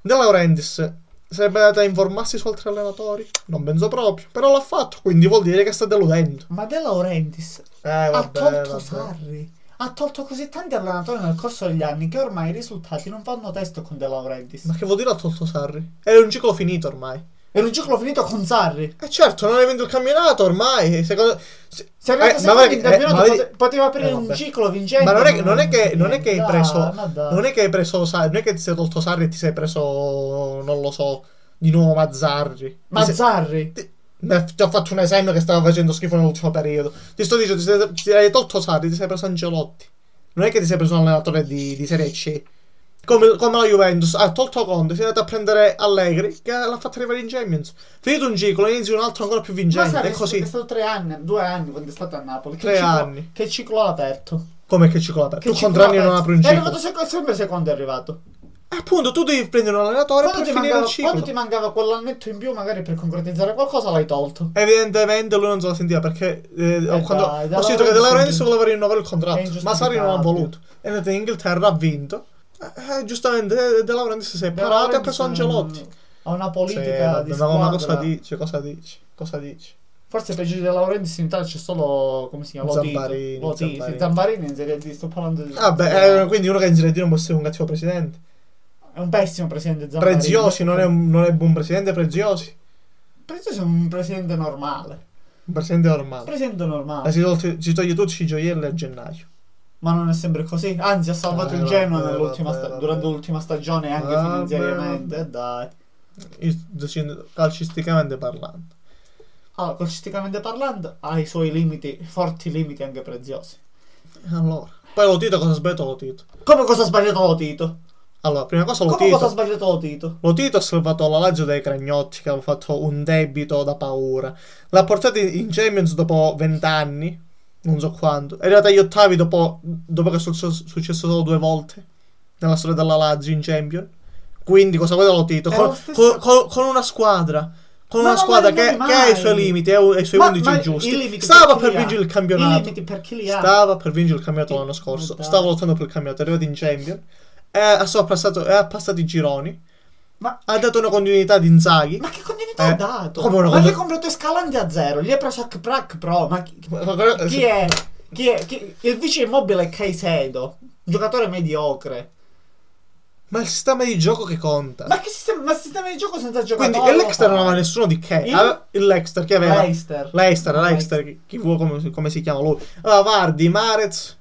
De Laurentiis sarebbe andato a informarsi su altri allenatori? Non penso proprio, però l'ha fatto, quindi vuol dire che sta deludendo. Ma De Laurentiis Eh, ha vabbè, tolto vabbè. Sarri. Ha tolto così tanti allenatori nel corso degli anni che ormai i risultati non fanno testo con De Laurentiis. Ma che vuol dire ha tolto Sarri? È un ciclo finito ormai. Era un ciclo finito con Sarri. Eh certo, non hai vinto il campionato ormai. Secondo... se- Se Eh, ma in campionato eh, ma vedi- pote- poteva aprire Eh, un ciclo vincente. Ma non è, che- non è che, non è che hai preso. ma dai. Non è che hai preso Sarri. Non è che ti sei tolto Sarri e ti sei preso. Non lo so. Di nuovo Mazzarri. Ma Ti ti, ti ho fatto un esempio che stava facendo schifo nell'ultimo periodo. Ti sto dicendo, ti, sei- ti hai tolto Sarri, ti sei preso Angelotti. Non è che ti sei preso un allenatore di, di Serie C. Come, come la Juventus, ha tolto Conte, si è andato a prendere Allegri, che l'ha fatto arrivare in Champions. Finito un ciclo, inizia un altro ancora più Ma vincente. Sarri È è così. stato tre anni, due anni quando è stato a Napoli. Che Tre ciclo- anni. Che ciclo ha aperto? Come che ciclo aperto? Che Tu contro anni ha non apri un È ciclo. arrivato sec- sempre secondo è arrivato. Appunto, tu devi prendere un allenatore Quando per finire mancava, il ciclo. quando ti mancava quell'annetto in più, magari per concretizzare qualcosa, l'hai tolto. Evidentemente lui non se la sentiva perché eh, Eh quando dai, ho sentito che De è Laurentiis voleva rinnovare il è contratto, ma Sarri non ha voluto. È andato in Inghilterra, ha vinto. Eh, eh, giustamente eh, De Laurentiis si è parato e ha preso Angelotti. ha una politica vabbè, di squadra. ma cosa dici? Cosa dici? Cosa dici? Forse peggio di De Laurentiis in Italia c'è solo, come si chiama? Zambarini. Zambarini. Zambarini in Serie D, sto parlando di... Vabbè, eh, quindi uno che in Serie D non può essere un cattivo presidente. È un pessimo presidente Zambarini. Preziosi non è, un, non è buon presidente, Preziosi. Preziosi è un presidente normale. Un presidente Un normale. presidente normale. Ma toglie, si toglie tutti i gioielli a gennaio. Ma non è sempre così. Anzi, ha salvato Eh, il Genoa nell'ultima vabbè, sta- vabbè. durante l'ultima stagione anche Vabbè, finanziariamente. vabbè. E dai. Io- Calcisticamente parlando. Allora, calcisticamente parlando, ha i suoi limiti, forti limiti anche preziosi. Allora. Poi lo Tito cosa ha sbagliato lo Tito? Come cosa ha sbagliato lo Tito? Allora, prima cosa lo Come cosa ha Tito. sbagliato lo Tito? Lo Tito ha salvato la Lazio dai Cragnotti che aveva fatto un debito da paura. L'ha portato in Champions dopo vent'anni, non so quanto. È arrivato agli ottavi dopo, dopo che è successo, solo due volte nella storia della Lazio in Champions. Quindi cosa vuole lo Tito? È Con, stesso- con- con- una squadra. Con Ma una squadra che, che ha i suoi limiti e i suoi Ma- 11 ma giusti. Stava per vincere il campionato. Stava per vincere il campionato l'anno scorso. Stava lottando per il campionato. È arrivato in Champions. Ha sovrapassato- e ha passato i gironi. Ma, Ha dato una continuità di Inzaghi. ma che continuità Eh, ha dato? come una ma gli ha comprato Escalante a zero, gli ha preso a Prac Pro. Ma chi, chi è? Chi è? Chi- il vice immobile è Caicedo, giocatore mediocre. Ma il sistema di gioco che conta. Ma che sistema, ma sistema di gioco senza giocatore? Quindi l'Exter non aveva nessuno di che. Il- Il Lexter che aveva. Leicester. Leicester, Leicester, chi- chi vuole come, come si chiama lui. Aveva Vardi, Marez,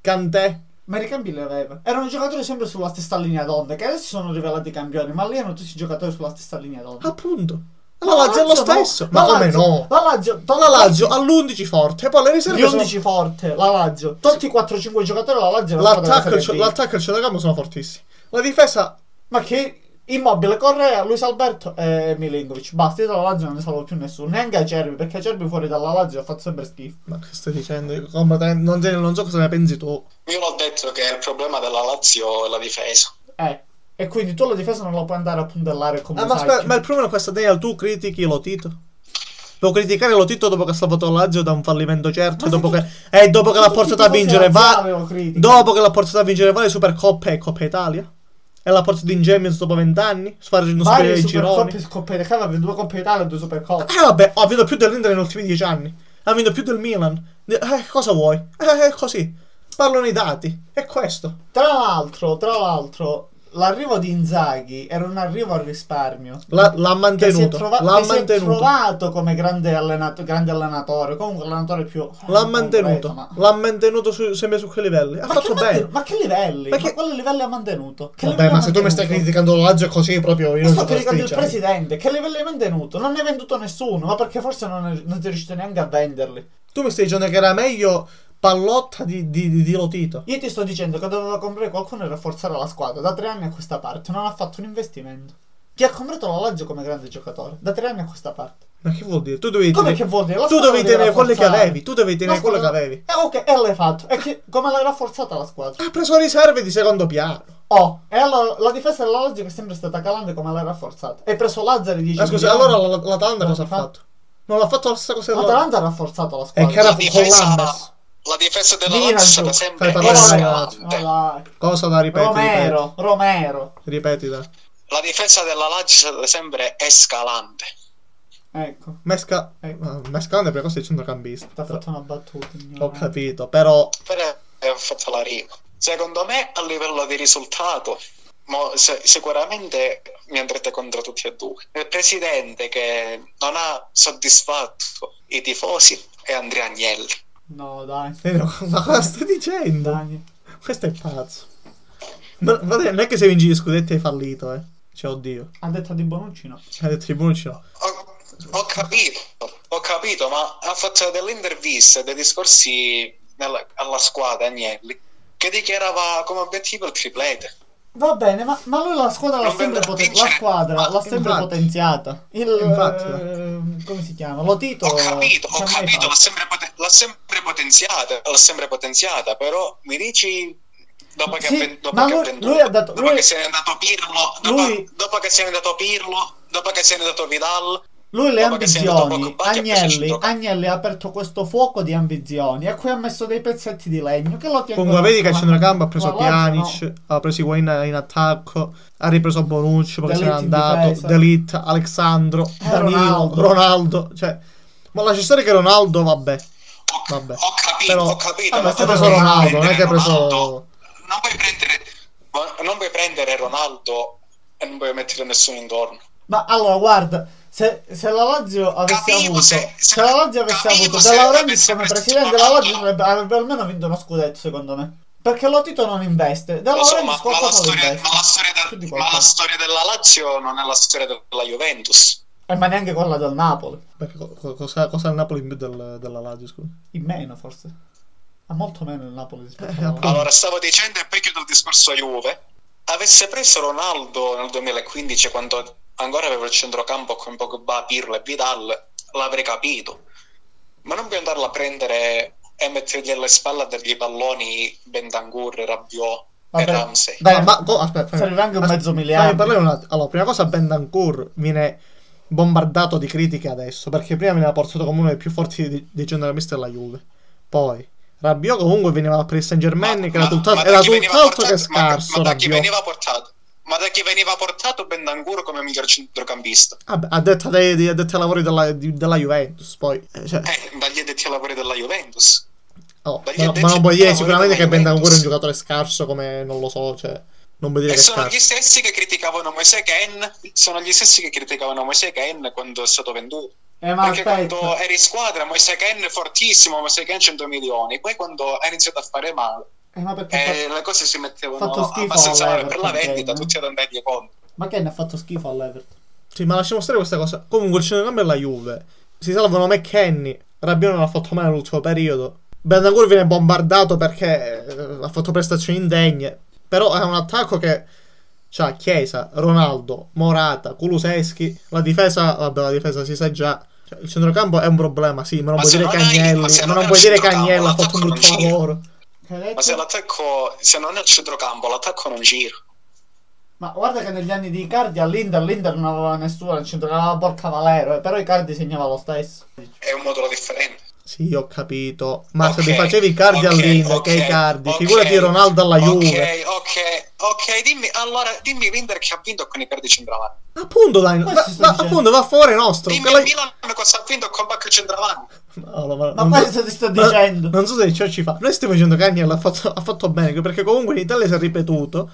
Cantè. Ma i ricambi li aveva. Erano giocatori sempre sulla stessa linea d'onda, che adesso sono rivelati campioni, ma lì erano tutti giocatori sulla stessa linea d'onda. Appunto. La Lazio è lo no. stesso. La Ma come Lazio- no? La Lazio, La Lazio ha l'11 forte. E poi le riserve gli sono- 11 forte, la Lazio. Tolti 4-5 giocatori, la Lazio la e l'attacco e il centrocampo sono fortissimi. La difesa. Ma che immobile, Correa, Luis Alberto e Milinkovic. Basta, io dalla Lazio non ne salvo più nessuno. Neanche Acerbi, perché Acerbi fuori dalla Lazio ha fatto sempre schifo. Ma che stai dicendo? Io completamente- Non, non so cosa ne pensi tu. Io l'ho detto che il problema della Lazio è la difesa. Eh. E quindi tu la difesa non la puoi andare a puntellare come Ah, ma, aspetta, ma il problema è questo, Daniel. Tu critichi Lotito. Può criticare Lotito dopo che ha salvato la Lazio da un fallimento certo. E dopo se che, e dopo che l'ha portato a vincere, va. Dopo che l'ha portato a vincere varie Supercoppe e Coppa Italia. E l'ha portato in Champions dopo vent'anni. Sfargendo Varie superiore ai gironi. Coppe d'Italia, aveva due Coppe Italia e due Supercoppe. Eh vabbè, ha vinto più dell'Inter negli ultimi dieci anni. Ha vinto più del Milan. Eh, cosa vuoi? Eh, è così. Parlano i dati. È questo. Tra l'altro, tra l'altro, l'arrivo di Inzaghi era un arrivo al risparmio. La- l'ha mantenuto. trova- l'ha mantenuto. trovato come grande, allenato- grande allenatore. Comunque l'allenatore più. L'ha mantenuto. compreso, ma- L'ha mantenuto su- sempre su quei livelli. Ha Ma fatto bene. manten- Ma che livelli? Perché- Ma quali livelli ha mantenuto? Che Vabbè, ma ha se tu mi stai mantenuto? criticando la Lazio così proprio io non sto criticando il presidente. Che livelli hai mantenuto? Non ne hai venduto nessuno. Ma perché forse non, è- non sei riuscito neanche a venderli. Tu mi stai dicendo che era meglio Pallotta di, di, di, di Lotito. Io ti sto dicendo che doveva comprare qualcuno e rafforzare la squadra. Da tre anni a questa parte non ha fatto un investimento. Chi ha comprato la Lazio come grande giocatore? Da tre anni a questa parte. Ma che vuol dire? Tu dovevi Come tenere, che vuol dire? La tu dovevi devi tenere quelle che avevi. Tu dovevi tenere La quelle che avevi. Eh ok, e l'hai fatto. E che- come l'hai rafforzata la squadra? Ha preso riserve di secondo piano. Oh, e allora la difesa della Lazio che è sempre stata calante come l'hai rafforzata? Hai preso Lazzari 10 Ma scusa, milioni. allora la- l'Atalanta cosa ha Fa- fatto? Non ha fatto la stessa cosa L'Atalanta ha rafforzato la E squadra. che era La con Lambers. La difesa della Milan, Lazio è stata giù. sempre Fai parlare escalante. Oh, dai. Cosa da ripetere? Romero, Romero. Ripeti, ripeti da. La difesa della Lazio è stata sempre escalante. Ecco, Mesca... Ecco. ah, Mescalante per questo è centrocampista. ti ha fatto una battuta. Ho capito, però... Però ho fatto la rima. Secondo me, a livello di risultato, mo- se- sicuramente mi andrete contro tutti e due. Il presidente che non ha soddisfatto i tifosi è Andrea Agnelli. No, dai. Eh, no, Ma cosa stai dicendo? Dai. Questo è pazzo. Ma, guarda, non è che se vinci gli scudetti hai fallito, eh. Cioè, oddio. Ha detto di Bonucci no. Hai detto i Bonucci no. Ho, ho capito, ho capito, ma ha fatto delle interviste, dei discorsi nella- alla squadra Agnelli che dichiarava come obiettivo il triplete. Va bene, ma, ma lui la squadra l'ha sempre, poten- la squadra l'ha sempre potenziata. Il, Infatti. eh, come si chiama? Lotito. Ho capito, ho capito, l'ha sempre, poten- l'ha sempre potenziata, l'ha sempre potenziata, però mi dici dopo che, Sì, ha, ven- dopo che lui ha dato- dopo lui- che se n'è andato Pirlo, dopo, lui- dopo che se n'è andato Pirlo, dopo che se n'è andato Vidal, Lui le ambizioni, Agnelli. Agnelli ha aperto questo fuoco di ambizioni a cui ha messo dei pezzetti di legno che lo tengono Comunque vedi che a la- centrocampo ha preso Pjanic, ha preso Higuain in attacco, ha ripreso Bonucci perché se n'è D'Elite andato, difesa. Delit, Alexandro, Eh, Danilo, Ronaldo. Ronaldo. Cioè, ma lascia stare che Ronaldo, vabbè. Ho, Vabbè. ho capito, Però- ho capito. Vabbè, ma Ha preso Ronaldo, non è che ha preso... Ronaldo. Non puoi prendere, non puoi prendere Ronaldo e non puoi mettere nessuno intorno. Ma allora, guarda, se, se la Lazio avesse Capivo avuto, se- se, se- la Lazio avesse capivo avuto De Laurentiis come presidente, la. Lazio avrebbe, avrebbe almeno vinto uno scudetto, secondo me. Perché lo Tito non investe. De Lo so, ma, ma la storia, investe. ma la storia del- ma la storia della Lazio non è la storia della Juventus. Eh, ma neanche quella del Napoli. Perché co- co- cosa, cosa ha il Napoli in più del- della Lazio, scusa? In meno, forse. Ha molto meno il Napoli rispetto Eh, alla Lazio. Allora, stavo dicendo, e poi chiudo il discorso a Juve. Avesse preso Ronaldo nel 2015, quando ancora aveva il centrocampo con Pogba, Pirlo e Vidal, l'avrei capito. Ma non puoi andarlo a prendere e mettergli alle spalle a dargli i palloni Bentancur, Rabiot e Vabbè. Ramsey. Dai, ma co- aspetta, serve anche un aspetta, mezzo miliardo. parlare un attimo. Allora, prima cosa Bendancourt viene bombardato di critiche adesso, perché prima veniva portato come uno dei più forti dei, dei centrocampisti della Juve. Poi Rabiot comunque veniva per il Saint Germain che era tutt'altro, che portato- ma- scarso Ma, da chi Rabiot. veniva portato? Ma da chi veniva portato Bentancur come miglior centrocampista? Vabbè, ha detto dei, dei ai lavori della, di- della Juventus, poi... eh, cioè, Eh, dagli addetti ai lavori della Juventus. oh, ma, addetti ma non puoi dire sicuramente che della Bendancourt è un giocatore scarso come non lo so, cioè... Non vuol dire E che sono gli scarso. stessi che criticavano Moise Ken, sono gli stessi che criticavano Moise Ken quando è stato venduto. Eh, ma Perché aspetta. quando eri in squadra, Moise Ken fortissimo, Moise Ken 100 milioni. Poi quando ha iniziato a fare male, Eh, ma perché fa- eh, le cose si mettevano fatto schifo abbastanza male per la vendita, tutti ad andargli contro. Ma che ne ha fatto schifo all'Everton? Sì, ma lasciamo stare questa cosa. Comunque il centrocampo è la Juve. Si salvano McKenny. Rabiot non ha fatto male nell'ultimo periodo. Bendancourt viene bombardato perché eh, ha fatto prestazioni indegne. Però è un attacco che c'ha Chiesa, Ronaldo, Morata, Kuluseschi. La difesa, vabbè, la difesa si sa già. Cioè, il centrocampo è un problema, sì, ma non Ma puoi dire non che hai- Agnelli. ma Ma non non puoi dire che centrocampo, Agnelli ha fatto un brutto lavoro. Detto? Ma se l'attacco, se non è il centrocampo, l'attacco non gira. Ma guarda che negli anni di Icardi all'Inter l'Inter non aveva nessuno al centro, aveva Borca Valero, eh, però Icardi segnava lo stesso. È un modulo differente. Sì, ho capito. Ma Ok, se ti facevi Icardi ok, all'Inter, ok, che Icardi, ok, figurati Ronaldo alla ok, Juve. Ok, ok, dimmi, allora, dimmi l'Inter che ha vinto con Icardi centravanti. Appunto, dai, va- dicendo. appunto, va fuori nostro. Dimmi la- il Milan cosa ha vinto con Bacca centravanti. No, no, ma Ma questo ti sto dicendo. Non so se ciò ci fa. Noi stiamo dicendo che Agnello ha fatto, ha fatto bene, perché comunque in Italia si è ripetuto.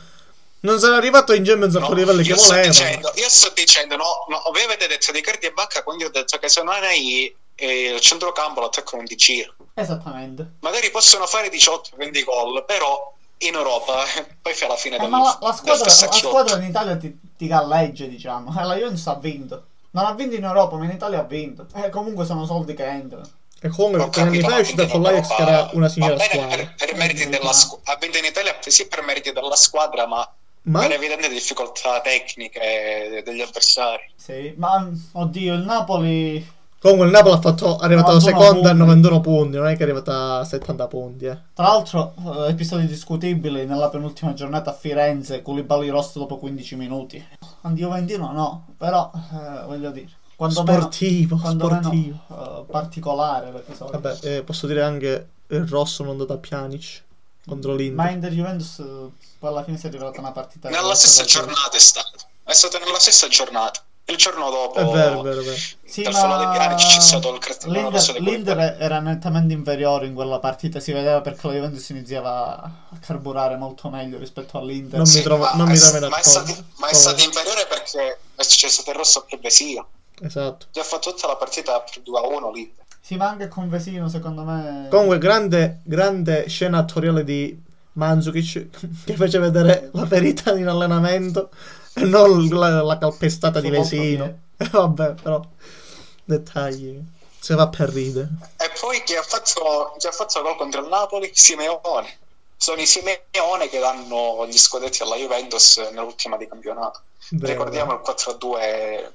Non sarà arrivato in Champions a No, quei livelli che io sto voleva. dicendo, io sto dicendo, no, no, voi avete detto di Icardi e Bacca, quindi ho detto che se non hai eh, il centrocampo l'attacco non ti gira. Esattamente. Magari possono fare 18-20 gol, però in Europa poi fai la fine Eh, del, ma la, la del squadra, la squadra in Italia ti, ti galleggia, diciamo. E la Juventus ha vinto. Non ha vinto in Europa, ma in Italia ha vinto. E comunque sono soldi che entrano. E comunque, tre anni fa è uscita quindi con l'Ajax che era una signora squadra. per, per meriti della squ- ha vinto in Italia sì per meriti della squadra ma, Ma per evidenti difficoltà tecniche degli avversari Sì, ma oddio, il Napoli. Comunque il Napoli ha fatto, è arrivato 91 seconda a punti. 91 punti, non è che è arrivata a 70 punti, eh. Tra l'altro, eh, episodi discutibili nella penultima giornata a Firenze, Koulibaly rosso dopo 15 minuti. Anti-Juventino no, però eh, voglio dire. Quando Sportivo, meno, quando sportivo. meno, eh, particolare l'episodio. Vabbè, eh, posso dire anche il rosso non dato a Pjanic contro l'Inter. Ma Inter Juventus eh, poi alla fine si è rivelata una partita nella stessa perché- giornata è stato è stato nella stessa giornata il giorno dopo È vero, vero, vero. Sì, dal ma Pjanic c'è stato il rosso l'Inter, l'Inter era nettamente inferiore in quella partita, si vedeva perché la Juventus iniziava a carburare molto meglio rispetto all'Inter. Non mi Sì, trovo- ma non mi è- trovo ma è d'accordo. stato, ma è stato inferiore perché c'è stato il rosso per Vesino Esatto. già fatto tutta la partita per 2-1 l'Inter Sì, ma anche con Vesino, secondo me. Comunque, grande, grande scena attoriale di Mandzukic che fece vedere la ferita in allenamento non la, la calpestata di Vesino. Vabbè, però, dettagli. Se va per ridere. E poi chi ha fatto, chi ha fatto gol contro il Napoli? Simeone. Sono i Simeone che danno gli scudetti alla Juventus nell'ultima di campionato. Vero. Ricordiamo il 4-2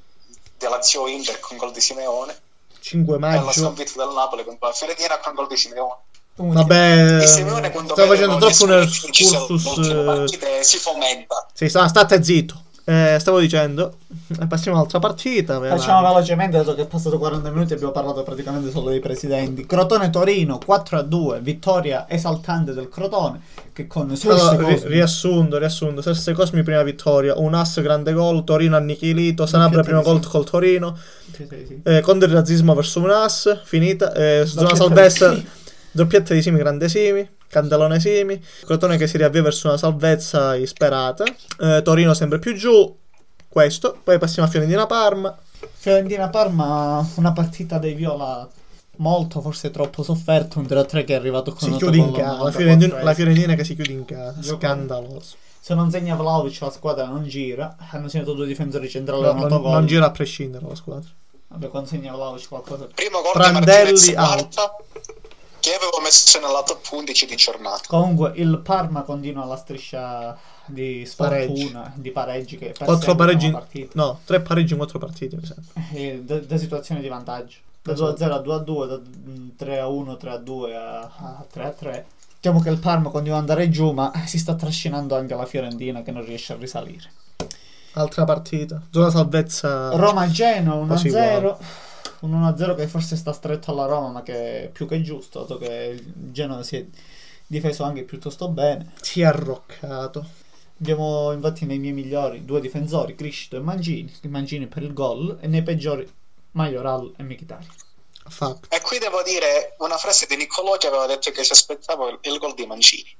della Lazio Inter con gol di Simeone 5 e la maggio. sconfitta del Napoli contro la Fiorentina con gol di Simeone. Vabbè, Simeone vede facendo troppo un excursus. si fomenta. Sì, sta- state zitto. Eh, stavo dicendo, eh, passiamo all'altra partita. la- Facciamo velocemente, dato che è passato 40 minuti e abbiamo parlato praticamente solo dei presidenti. Crotone-Torino 4-2, vittoria esaltante del Crotone, che con Serse Allora, Cosmi- riassunto, riassunto. Serse Cosmi prima vittoria, un ass grande gol, Torino annichilito, Sanabria primo gol col Torino, Sì, sì, sì. eh, contro il razzismo verso un ass, finita, eh, zona salvezza, doppietta di Simi, grande Simi, Candelone Simi, Crotone che si riavvia verso una salvezza isperata, eh, Torino sempre più giù, questo, poi passiamo a Fiorentina Parma, Fiorentina-Parma, una partita dei Viola molto, forse troppo sofferta, un 3-3 che è arrivato con si chiude in casa, la 94esimo. Fiorentina, la Fiorentina che si chiude in casa, scandaloso. Se non segna Vlaovic la squadra non gira, hanno segnato due difensori centrali No, non, non gira a prescindere la squadra. Vabbè, quando segna Vlaovic qualcosa... Primo gol Prandelli di Martinez out. quarta, che avevo messo nella top 11 di giornata. Comunque il Parma continua la striscia di Pareggi. sfortuna, di pareggi che Quattro pareggi, no, tre pareggi in quattro partite, mi sembra. E da, da situazioni di vantaggio. Da Esatto. 2 a 0 a 2 a 2, da mm, 3 a 1, 3 a 2 a, a 3 a 3. Diciamo che il Parma continua ad andare giù, ma si sta trascinando anche la Fiorentina che non riesce a risalire. Altra partita. Zona salvezza. Roma-Genoa 1 a Quasi 0. Un 1 a 0 che forse sta stretto alla Roma, ma che è più che giusto, dato che il Genoa si è difeso anche piuttosto bene. Si è arroccato. Abbiamo infatti nei miei migliori due difensori, Criscito e Mangini. Il Mangini per il gol e nei peggiori Majoral e Mkhitaryan. Fatto. E qui devo dire una frase di Niccolò che aveva detto che si aspettava il, il gol di Mancini.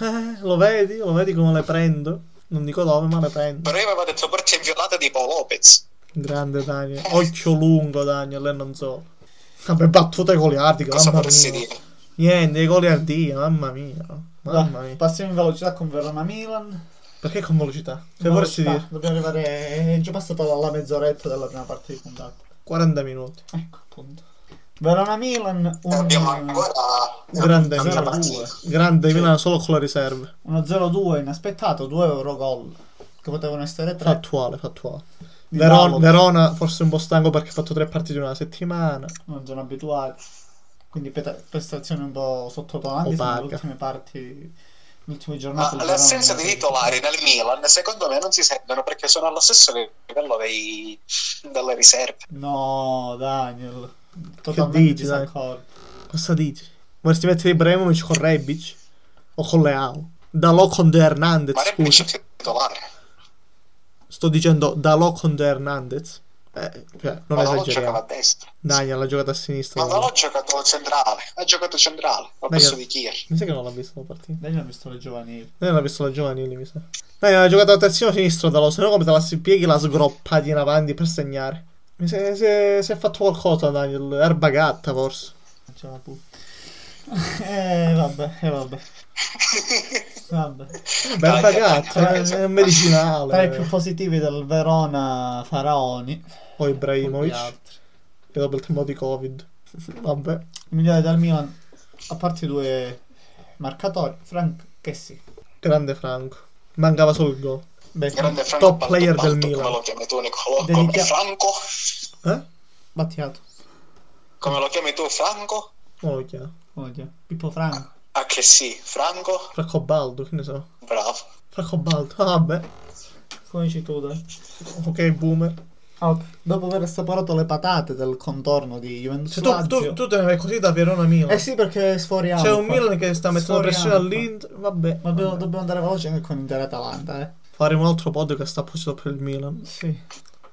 Eh, lo vedi? Lo vedi come le prendo? Non dico dove, ma le prendo. Però io aveva detto porta inviolata di Paolo Lopez. Grande Daniel. Occhio lungo Daniel, e non so. Vabbè, battute goliardiche, Cosa mamma vorresti mia. dire? Niente, i goliardie, mamma mia. Mamma mia. passiamo in velocità con Verona-Milan. Perché con velocità? Se In vorresti dire Dobbiamo arrivare... È già passata la, la mezz'oretta della prima parte di puntata. 40 minuti. Ecco, appunto. Verona-Milan, E un, abbiamo ancora Grande Milan. partita. Grande Sì. Milan solo con le riserve. uno 0-2 inaspettato, 2 euro gol. Che potevano essere 3. Fattuale, fattuale. Di Veron- Dalot. Verona forse un po' stanco perché ha fatto tre partite in una settimana. non sono abituati. Quindi prestazioni un po' sottotono, Opaca. nelle ultime parti, nelle ultime Ma l'assenza di Verona- titolari nel Milan secondo me non si sentono perché sono allo stesso livello dei, delle riserve. No, Daniel. Totalmente dici, dai? disaccordo. Cosa dici? Vorresti mettere Ibrahimovic con Rebic? O con Leao? Dalò con De Hernandez, Ma Rebic scusa. è titolare. Sto dicendo Dalò con De Hernandez. Eh, cioè, non Ma Dalot giocava esageriamo. a destra. Daniel ha giocato a sinistra. Ma Dalot ha giocato centrale. Ha giocato centrale. Al posto eh. di Kier. Mi sa che non l'ha visto la partita. Daniel ha visto le giovanili. Daniel l'ha visto la giovanile, mi sa. Daniel ha giocato a terzino sinistro Dalò, se no come te la si pieghi la sgroppati in avanti per segnare. Mi sa si è, si è fatto qualcosa Daniel. Erba gatta forse. Non ce la può. Eh, vabbè, eh, vabbè. Vabbè. Dai, gatta, dai, è, è medicinale. Tra i più positivi del Verona, Faraoni. Poi Ibrahimovic. Che dopo il tempo di Covid. Vabbè. Il migliore del Milan, a parte i due marcatori, Frank che sì. Grande Franco. Mancava solo il gol. Beh, Grande Franco Top Baldo player Baldo, del Milan. Come lo chiami tu Niccolò? Dedica- Franco? Eh? Battiato. Come lo chiami tu Franco? Chiamo. Oddio. Pippo Franco. Ah che sì, Franco? Franco Baldo, che ne so. Bravo. Franco Baldo. Ah, vabbè. Come dici tu, dai? Ok, boomer. Ah, ok. Dopo aver assaporato le patate del contorno di Juventus Se tu, tu, Lazio- tu te ne vai così da Verona Milan. Eh sì, perché sforiamo. C'è un. Milan che sta mettendo pressione all'Inter. Vabbè. Ma dobbiamo, dobbiamo andare veloci anche con Inter Atalanta, eh. Faremo un altro podcast apposta per il Milan. Sì.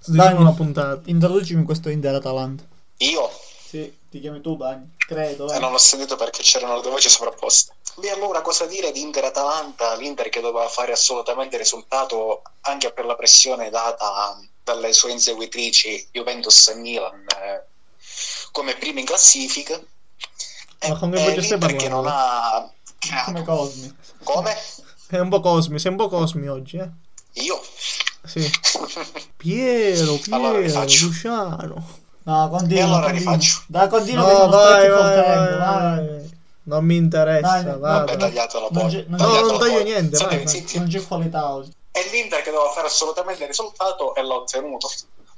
Diciamo Dai, una puntata. Introducimi questo Inter Atalanta. Io? Sì, ti chiami tu, Bagni. Credo, eh. non ho sentito perché c'erano le due voci sovrapposte. Beh, allora cosa dire di Inter-Atalanta? L'Inter che doveva fare assolutamente risultato anche per la pressione data dalle sue inseguitrici Juventus e Milan eh, come prime in classifica. Ma con che e voce stai l'Inter che non ha Come. Cosmi. Come? È un po' Cosmi, sei un po' Cosmi oggi, eh? Io? Sì. Piero, Piero, Allora. Luciano. No, continua. E allora continua. rifaccio. Dai, continua No, vai, vai, vai, vai. vai. Non mi interessa, Dai, vada. Vabbè, tagliato la c'è- non No, non taglio niente, State vai, vai. zitti. Non c'è qualità oggi. E l'Inter che doveva fare assolutamente risultato e l'ha ottenuto.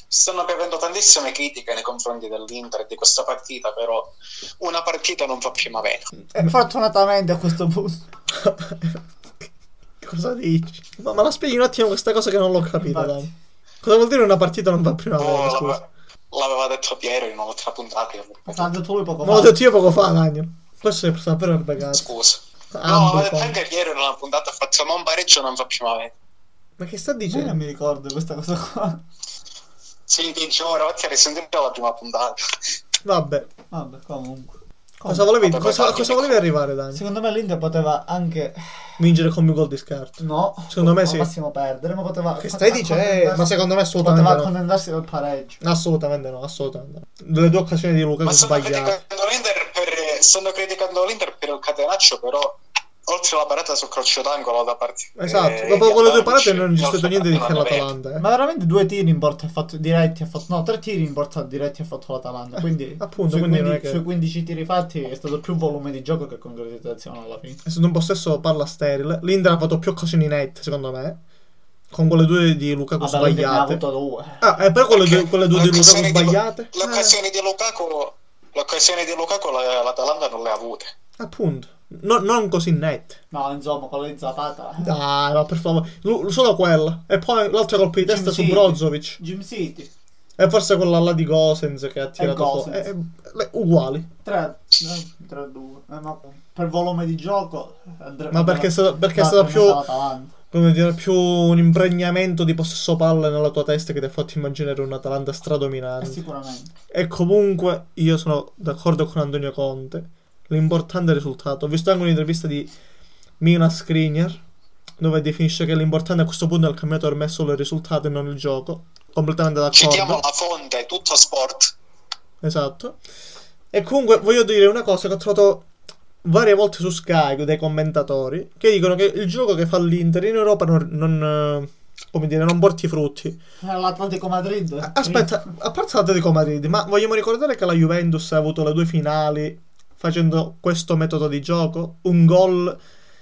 Stanno bevendo tantissime critiche nei confronti dell'Inter e di questa partita, però una partita non fa primavera. Eh, fortunatamente a questo punto. Cosa dici? Ma, ma la spieghi un attimo questa cosa che non l'ho capita, dai. Cosa vuol dire una partita non va a primavera, Oh, scusa? L'ave- l'aveva detto Piero in un'altra puntata. L'ha detto lui poco Ma l'ho fa. detto io poco fa, Daniel. Questo è davvero regato. Scusa. No, Ambo, l'aveva detto fa. anche Piero in una puntata. Ha fatto ma un pareggio non fa primavera. Ma che sta Io non dicendo? mi ricordo questa cosa qua. Sì, dice ora, vatti a risentire la prima puntata. Vabbè. Vabbè, comunque. Cosa volevi, Vabbè, cosa, vabbè, cosa volevi arrivare, Daniel? Secondo me l'Inter poteva anche... Vincere con gol di scarto. No. Secondo me sì. massimo perdere, ma poteva... Che stai dicendo? Eh, ma secondo me assolutamente Poteva no. accontentarsi del pareggio. Assolutamente no, assolutamente no. Delle due occasioni di Luca Ma stanno sbagliate. criticando l'Inter per, stanno criticando l'Inter per il catenaccio, però oltre alla parata sul calcio d'angolo da parte Esatto, eh, dopo quelle due parate non è c'è stato niente di che l'Atalanta. Eh. Ma veramente due tiri in porta ha fatto diretti, ha fatto... No, tre tiri in porta diretti ha fatto l'Atalanta. Quindi, Eh, appunto, sui, quindi non 15, è che- sui 15 tiri fatti è stato più volume di gioco che concretizzazione alla fine. È stato un possesso palla sterile. L'Inter ha fatto più occasioni nette, secondo me. Con quelle due di Lukaku Vabbè, l'Inter ne ha sbagliate. avuto due. Ah, e però quelle due, quelle due di Lukaku l'occasione di sbagliate. Eh, L'occasione di Lukaku, l'occasione di Lukaku la- l'Atalanta non le ha avute. appunto. No- non così nette. No, insomma, quello di Zapata. Dai, ma per favore. Lu- solo quella. E poi l'altro colpo di testa su Jim Brozovic. Jim City. E forse quella là di Gosens che ha tirato fuori. Eh, eh, le- uguali. 3 3 2. Eh, ma per volume di gioco andre- Ma perché è stato, perché è stato più, come dire, più un impregnamento di possesso palle nella tua testa che ti ha fatto immaginare un Atalanta Eh, stradominante. sicuramente. E comunque io sono d'accordo con Antonio Conte. L'importante è il risultato. Ho visto anche un'intervista di Mina Skriniar dove definisce che l'importante a questo punto del campionato ormai è solo il risultato e non il gioco. Completamente Citiamo d'accordo. la fonte, tutto sport. Esatto. E comunque voglio dire una cosa che ho trovato varie volte su Sky dai commentatori che dicono che il gioco che fa l'Inter in Europa non, non, eh, come dire, non porti frutti. Eh, L'Atletico Madrid. Aspetta, a parte l'Atletico Madrid, ma vogliamo ricordare che la Juventus ha avuto le due finali facendo questo metodo di gioco? Un gol,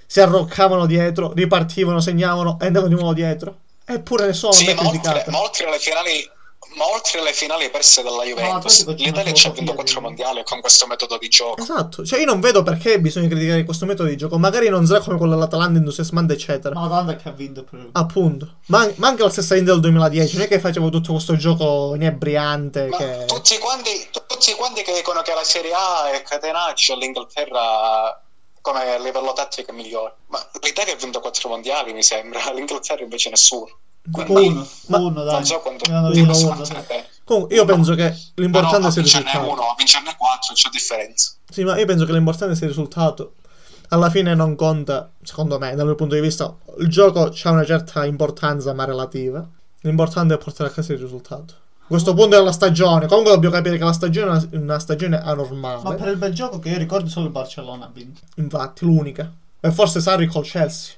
si arroccavano dietro, ripartivano, segnavano e andavano di nuovo dietro. Eppure nessuno Sì, mai ma oltre, criticato. ma oltre alle finali ma oltre alle finali perse dalla Juventus, c'è l'Italia ci ha vinto quattro di- mondiali con questo metodo di gioco. Esatto, cioè io non vedo perché bisogna criticare questo metodo di gioco. Magari non sarà come quello dell'Atalanta entusiasmante, eccetera. Ma l'Atalanta che ha vinto per... Appunto, ma, ma anche la stessa Inter del 2010, non è che facevo tutto questo gioco inebriante. Ma Che... tutti, quanti, tutti quanti che dicono che la Serie A è catenaccio all'Inghilterra come livello tattico è migliore. Ma l'Italia ha vinto quattro mondiali, mi sembra, l'Inghilterra invece nessuno. Quindi Uno, Ma- uno, dai. non so quanto Ne hanno Uno, Comunque, io penso che però l'importante sia il risultato. uno, a vincerne quattro, c'è differenza. Sì, ma io penso che l'importante sia il risultato. Alla fine non conta, secondo me, dal mio punto di vista, il gioco ha una certa importanza, ma relativa. L'importante è portare a casa il risultato. A questo punto della stagione, comunque dobbiamo capire che la stagione è una, una stagione anormale. Ma per il bel gioco che io ricordo solo il Barcellona ha vinto. Infatti, l'unica. E forse Sarri col Chelsea.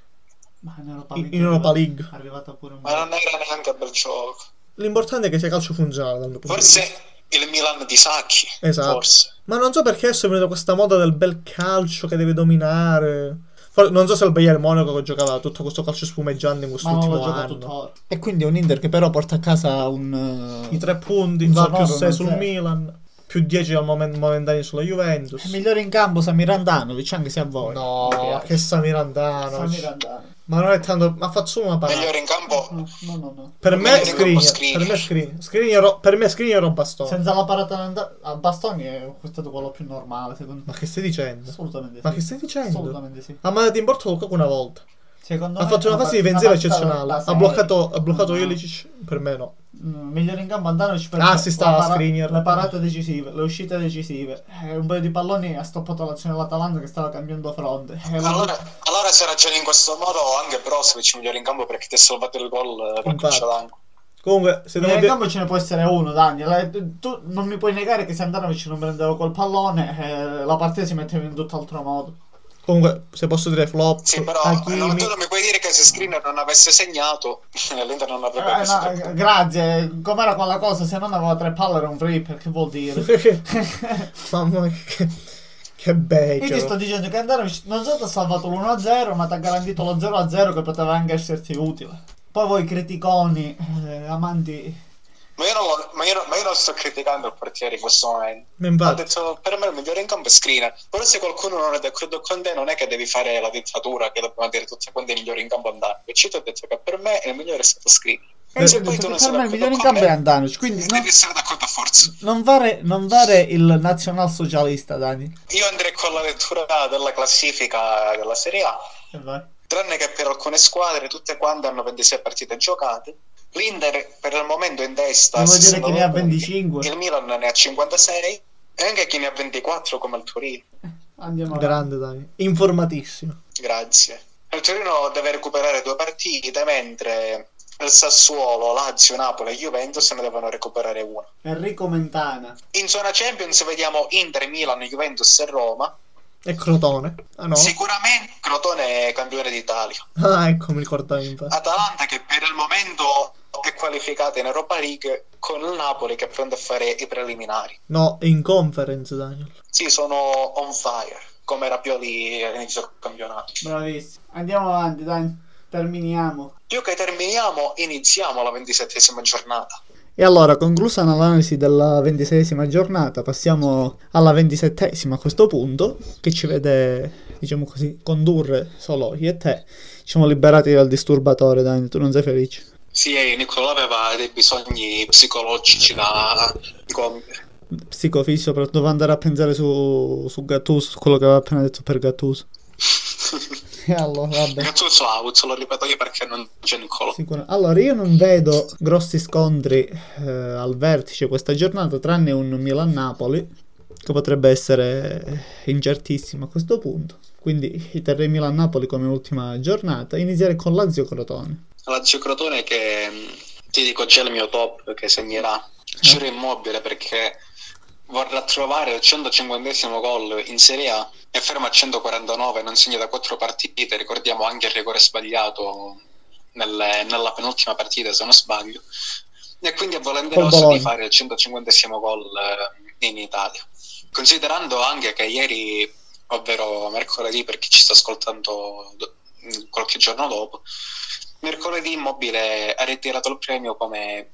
Ma in Europa League. in Europa è League. arrivata pure un Ma non era neanche bel gioco. L'importante è che sia calcio funzionale dal mio punto di Forse il Milan di Sacchi. Esatto. Forse. Ma non so perché adesso è venuta questa moda del bel calcio che deve dominare. For- non so se il Bayern Monaco che giocava tutto questo calcio spumeggiante in Ma quest'ultimo anno. tuttora. E quindi è un Inter che però porta a casa un... I tre punti, Un va più Zorro, 6 un sul zero. Milan, più 10 al momen- momentaneo sulla Juventus. Il migliore in campo Samir Andanovic, anche se a voi. No, che Samirandano. Samir Andanovic. Ma non è tanto. Ma ha fatto solo una parata. Migliore in campo. No, no, no. no. Per me di Skriniar. Skriniar. Per me Skriniar. Skriniar ro- Per me Skriniar o Bastoni. Senza la parata a bastoni è stato quello più normale, secondo me. Ma che stai dicendo? Assolutamente Ma sì. che stai dicendo? Assolutamente sì. Ha mandato in porto Lukaku una volta. Secondo Ha me fatto una fase part- difensiva eccezionale. Ha bloccato, ha bloccato No. Ilicic. Per me no. Mm, Migliore in campo Andanovic per Ah, si sta La a Skriniar. Le parate decisive, le uscite decisive. Eh, un paio di palloni ha stoppato l'azione dell'Atalanta che stava cambiando fronte. Eh, la- Allora, allora se ragioni in questo modo anche Brozovic migliore in campo perché ti ha salvato il gol eh, per calcio d'angolo. Comunque, se Migliore in devo campo ce ne può essere uno, Daniel. Tu non mi puoi negare che se Andanovic non prendeva quel pallone, eh, la partita si metteva in tutt'altro modo. Comunque, se posso dire flop, Sì, però Hakimi. no, tu non mi puoi dire che se Skriniar non avesse segnato l'Inter non avrebbe Eh, no, grazie, com'era quella cosa? Se non aveva tre palle era un flipper, che vuol dire? Mamma mia, che, che Io ti sto dicendo che Andanovic non solo ti ha salvato l'1-0, ma ti ha garantito lo 0-0 che poteva anche esserti utile. Poi voi criticoni, eh, amanti Ma io, non, lo- ma, io, ma io non sto criticando il portiere in questo momento. Ho detto, per me il migliore in campo è Skriniar. Però se qualcuno non è d'accordo con te, non è che devi fare la dittatura, che dobbiamo dire tutti quanti i migliori in campo andare. Ci ho detto che per me il migliore è stato Skriniar. E se poi detto tu che non per me il migliore in campo è Andanovic, quindi non, devi essere d'accordo a forza. non fare, non fare il nazionalsocialista, Dani. Io andrei con la lettura della classifica della Serie A. E vai. tranne che per alcune squadre tutte quante hanno 26 partite giocate. L'Inter per il momento è in testa. Devo a dire che ne ha 69 punti. 25. Il Milan ne ha 56 e anche chi ne ha 24 come il Torino. Andiamo avanti. grande Dani, informatissimo. Grazie. Il Torino deve recuperare due partite mentre il Sassuolo, Lazio, Napoli e Juventus ne devono recuperare una. Enrico Mentana. In zona Champions vediamo Inter, Milan, Juventus e Roma. E Crotone? Ah no? Sicuramente Crotone è campione d'Italia. Ah, ecco, mi infatti. Atalanta che per il momento è qualificata in Europa League con il Napoli che è pronto a fare i preliminari. No, in conference, Daniel. Sì, sono on fire, come Rapioli all'inizio del campionato. Bravissimo. Andiamo avanti, Dani. Terminiamo. Più che terminiamo, iniziamo la ventisettesima giornata. E allora, conclusa l'analisi della ventiseiesima giornata, passiamo alla ventisettesima a questo punto, che ci vede, diciamo così, condurre solo io e te. Ci siamo liberati dal disturbatore, Dani, tu non sei felice? Sì, Nicola aveva dei bisogni psicologici da compiere. Psicofisico, soprattutto devo andare a pensare su, su Gattuso, su quello che aveva appena detto per Gattuso. E allora, vabbè. Gattuso out, lo ripeto io perché non c'è Nicola. Sicuro. Allora, io non vedo grossi scontri eh, al vertice questa giornata, tranne un Milan-Napoli, che potrebbe essere incertissimo a questo punto. Quindi terrei Milan-Napoli come ultima giornata. Inizierei con Lazio-Crotone. Lazio Crotone che mh, ti dico c'è il mio top che segnerà. Ciro Immobile perché vorrà trovare il 150 gol in Serie A è fermo a 149 non segna da 4 partite. Ricordiamo anche il rigore sbagliato nelle- nella penultima partita se non sbaglio. E quindi è volenteroso di fare il 150 gol eh, in Italia. Considerando anche che ieri ovvero mercoledì per chi ci sta ascoltando do- qualche giorno dopo mercoledì Immobile ha ritirato il premio come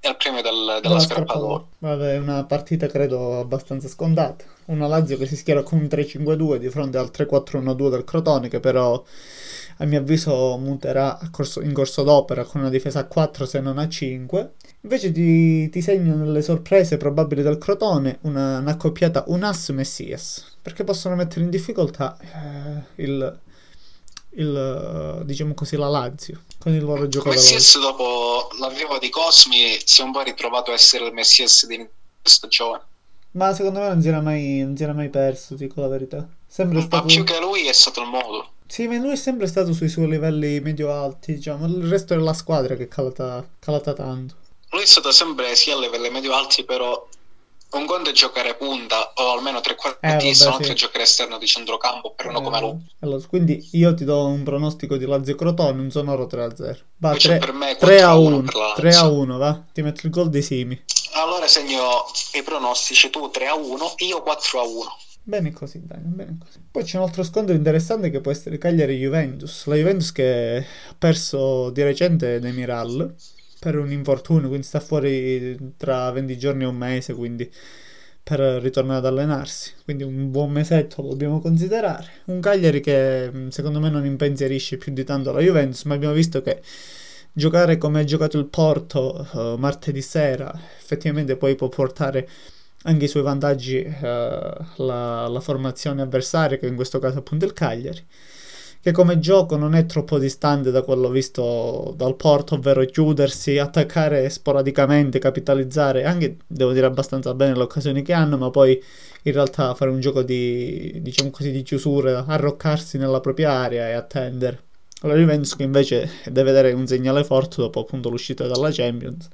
il premio del- della, scarpa. Vabbè, una partita credo abbastanza scontata. Una Lazio che si schiera con un 3-5-2 di fronte al 3-4-1-2 del Crotone che però a mio avviso muterà corso- in corso d'opera con una difesa a 4 se non a 5. Invece ti, ti segno nelle sorprese probabili del Crotone una, un'accoppiata Unas Messias perché possono mettere in difficoltà eh, il, il, eh, diciamo così la Lazio con il loro gioco Messias dopo l'arrivo di Cosmi si è un po' ritrovato a essere il Messias di stagione. Ma secondo me non si era mai, non si era mai perso, dico la verità. Sempre Ma stato... più che lui è stato il modo. Sì, ma lui è sempre stato sui suoi livelli medio-alti, diciamo. Il resto della squadra che è calata, calata tanto. Lui è stato sempre sia a livelli medio-alti, però un conto è giocare punta o almeno tre quarti, Eh, vabbè, sì. giocare esterno di centrocampo per uno come Eh, lui. allora, quindi io ti do un pronostico di Lazio Crotone, un sonoro 3-0. Va, Invece 3, per me 3 a 4-1 1, per la 3 a Lazio. 1, va. Ti metto il gol di Simi. Allora segno i pronostici, tu 3 a 1, io 4 a 1. Bene così, dai, bene così. Poi c'è un altro scontro interessante che può essere Cagliari-Juventus. La Juventus che ha perso di recente Demiral per un infortunio, quindi sta fuori tra 20 giorni e un mese, quindi per ritornare ad allenarsi. Quindi un buon mesetto lo dobbiamo considerare. Un Cagliari che mh, secondo me non impensierisce più di tanto la Juventus, ma abbiamo visto che giocare come ha giocato il Porto eh, martedì sera effettivamente poi può portare anche i suoi vantaggi eh, la, la formazione avversaria, che in questo caso appunto il Cagliari, che come gioco non è troppo distante da quello visto dal Porto, ovvero chiudersi, attaccare sporadicamente, capitalizzare, anche devo dire abbastanza bene le occasioni che hanno, ma poi in realtà fare un gioco di, diciamo così, di chiusura, arroccarsi nella propria area e attendere. La Juventus che invece deve dare un segnale forte dopo appunto l'uscita dalla Champions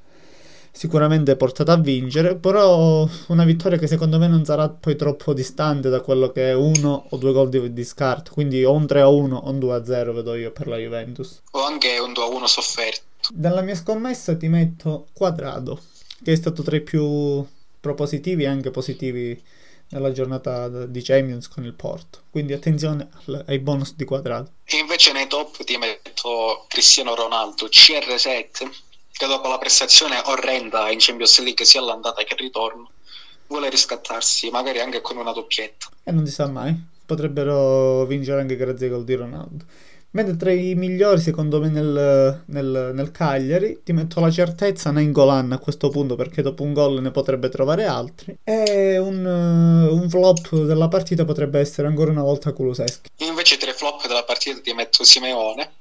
sicuramente portata a vincere, però una vittoria che secondo me non sarà poi troppo distante da quello che è uno o due gol di, di scarto, quindi o un 3 a 1 o un 2 a 0 vedo io per la Juventus. O anche un 2 a 1 sofferto. Dalla mia scommessa ti metto Quadrado, che è stato tra i più propositivi e anche positivi nella giornata di Champions con il Porto. Quindi attenzione ai bonus di Quadrado. E invece nei top ti metto Cristiano Ronaldo, CR7, che dopo la prestazione orrenda in Champions League sia all'andata che al ritorno, vuole riscattarsi, magari anche con una doppietta. E non si sa mai, potrebbero vincere anche grazie ai gol di Ronaldo. Mentre tra i migliori, secondo me, nel, nel, nel Cagliari, ti metto la certezza Nengolan a questo punto, perché dopo un gol ne potrebbe trovare altri. E un, un flop della partita potrebbe essere ancora una volta Kuluseschi. Io invece tra i flop della partita ti metto Simeone.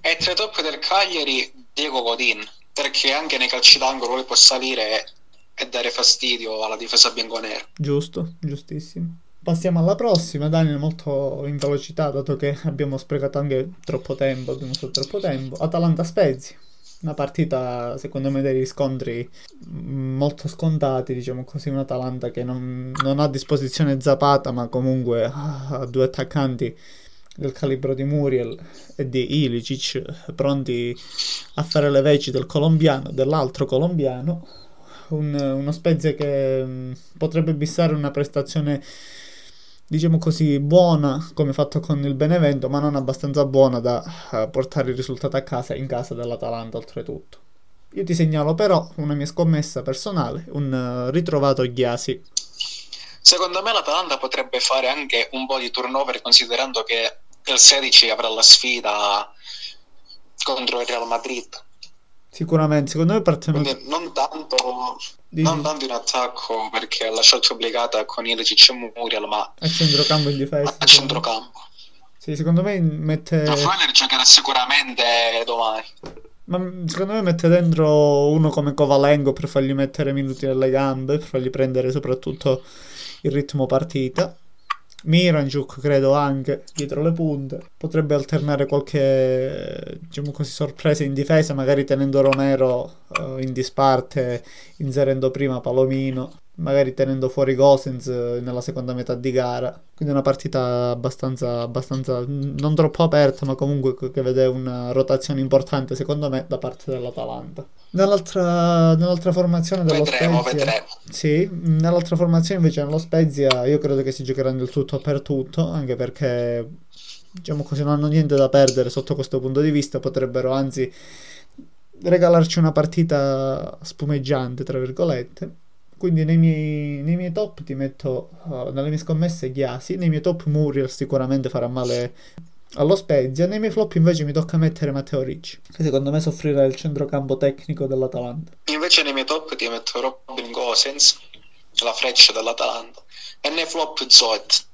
E tra i top del Cagliari, Diego Godin, perché anche nei calci d'angolo lui può salire e dare fastidio alla difesa bianconera. Giusto, giustissimo. Passiamo alla prossima, Daniel, molto in velocità, dato che abbiamo sprecato anche troppo tempo, abbiamo usato troppo tempo. Atalanta Spezia, una partita secondo me dei riscontri molto scontati, diciamo così, un Atalanta che non, non ha a disposizione Zapata, ma comunque ha due attaccanti del calibro di Muriel e di Ilicic pronti a fare le veci del colombiano, dell'altro colombiano. Un, uno Spezia che mh, potrebbe bissare una prestazione diciamo così, buona come fatto con il Benevento, ma non abbastanza buona da uh, portare il risultato a casa in casa dell'Atalanta oltretutto. Io ti segnalo però una mia scommessa personale, un uh, ritrovato Ghiasi. Secondo me l'Atalanta potrebbe fare anche un po' di turnover considerando che il 16 avrà la sfida contro il Real Madrid. Sicuramente, secondo me partono... Quindi non tanto, non tanto in attacco perché la scelta obbligata con Ilicic e Muriel, ma a centrocampo in difesa. a centrocampo. Sì, secondo me mette... Raffaele giocherà sicuramente domani. Ma secondo me mette dentro uno come Kovalengo per fargli mettere minuti nelle gambe, per fargli prendere soprattutto il ritmo partita. Miranchuk credo anche dietro le punte. Potrebbe alternare qualche diciamo così sorpresa in difesa magari tenendo Romero uh, in disparte inserendo prima Palomino magari tenendo fuori Gosens nella seconda metà di gara quindi una partita abbastanza, abbastanza non troppo aperta ma comunque che vede una rotazione importante secondo me da parte dell'Atalanta Nell'altra, nell'altra, formazione dello vedremo, Spezia, vedremo. sì, nell'altra formazione invece nello Spezia io credo che si giocherà nel tutto per tutto, anche perché diciamo così non hanno niente da perdere sotto questo punto di vista, potrebbero anzi regalarci una partita spumeggiante, tra virgolette. Quindi nei miei, nei miei top ti metto, uh, nelle mie scommesse Ghiasi, nei miei top Muriel sicuramente farà male allo Spezia. Nei miei flop invece mi tocca mettere Matteo Ricci, che secondo me soffrirà il centrocampo tecnico dell'Atalanta. Invece nei miei top ti metto Robin Gosens, la freccia dell'Atalanta, e nei flop Zoet,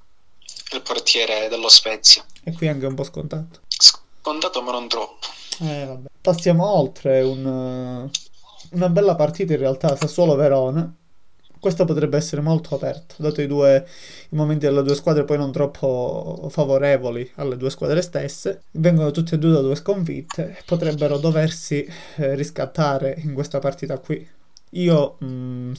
il portiere dello Spezia. E qui anche un po' scontato. Scontato ma non troppo. Eh. Passiamo oltre, un, una bella partita in realtà, Sassuolo-Verona questo potrebbe essere molto aperto, dato i, due, i momenti delle due squadre poi non troppo favorevoli alle due squadre stesse. Vengono tutte e due da due sconfitte, potrebbero doversi eh, riscattare in questa partita qui. Io mh,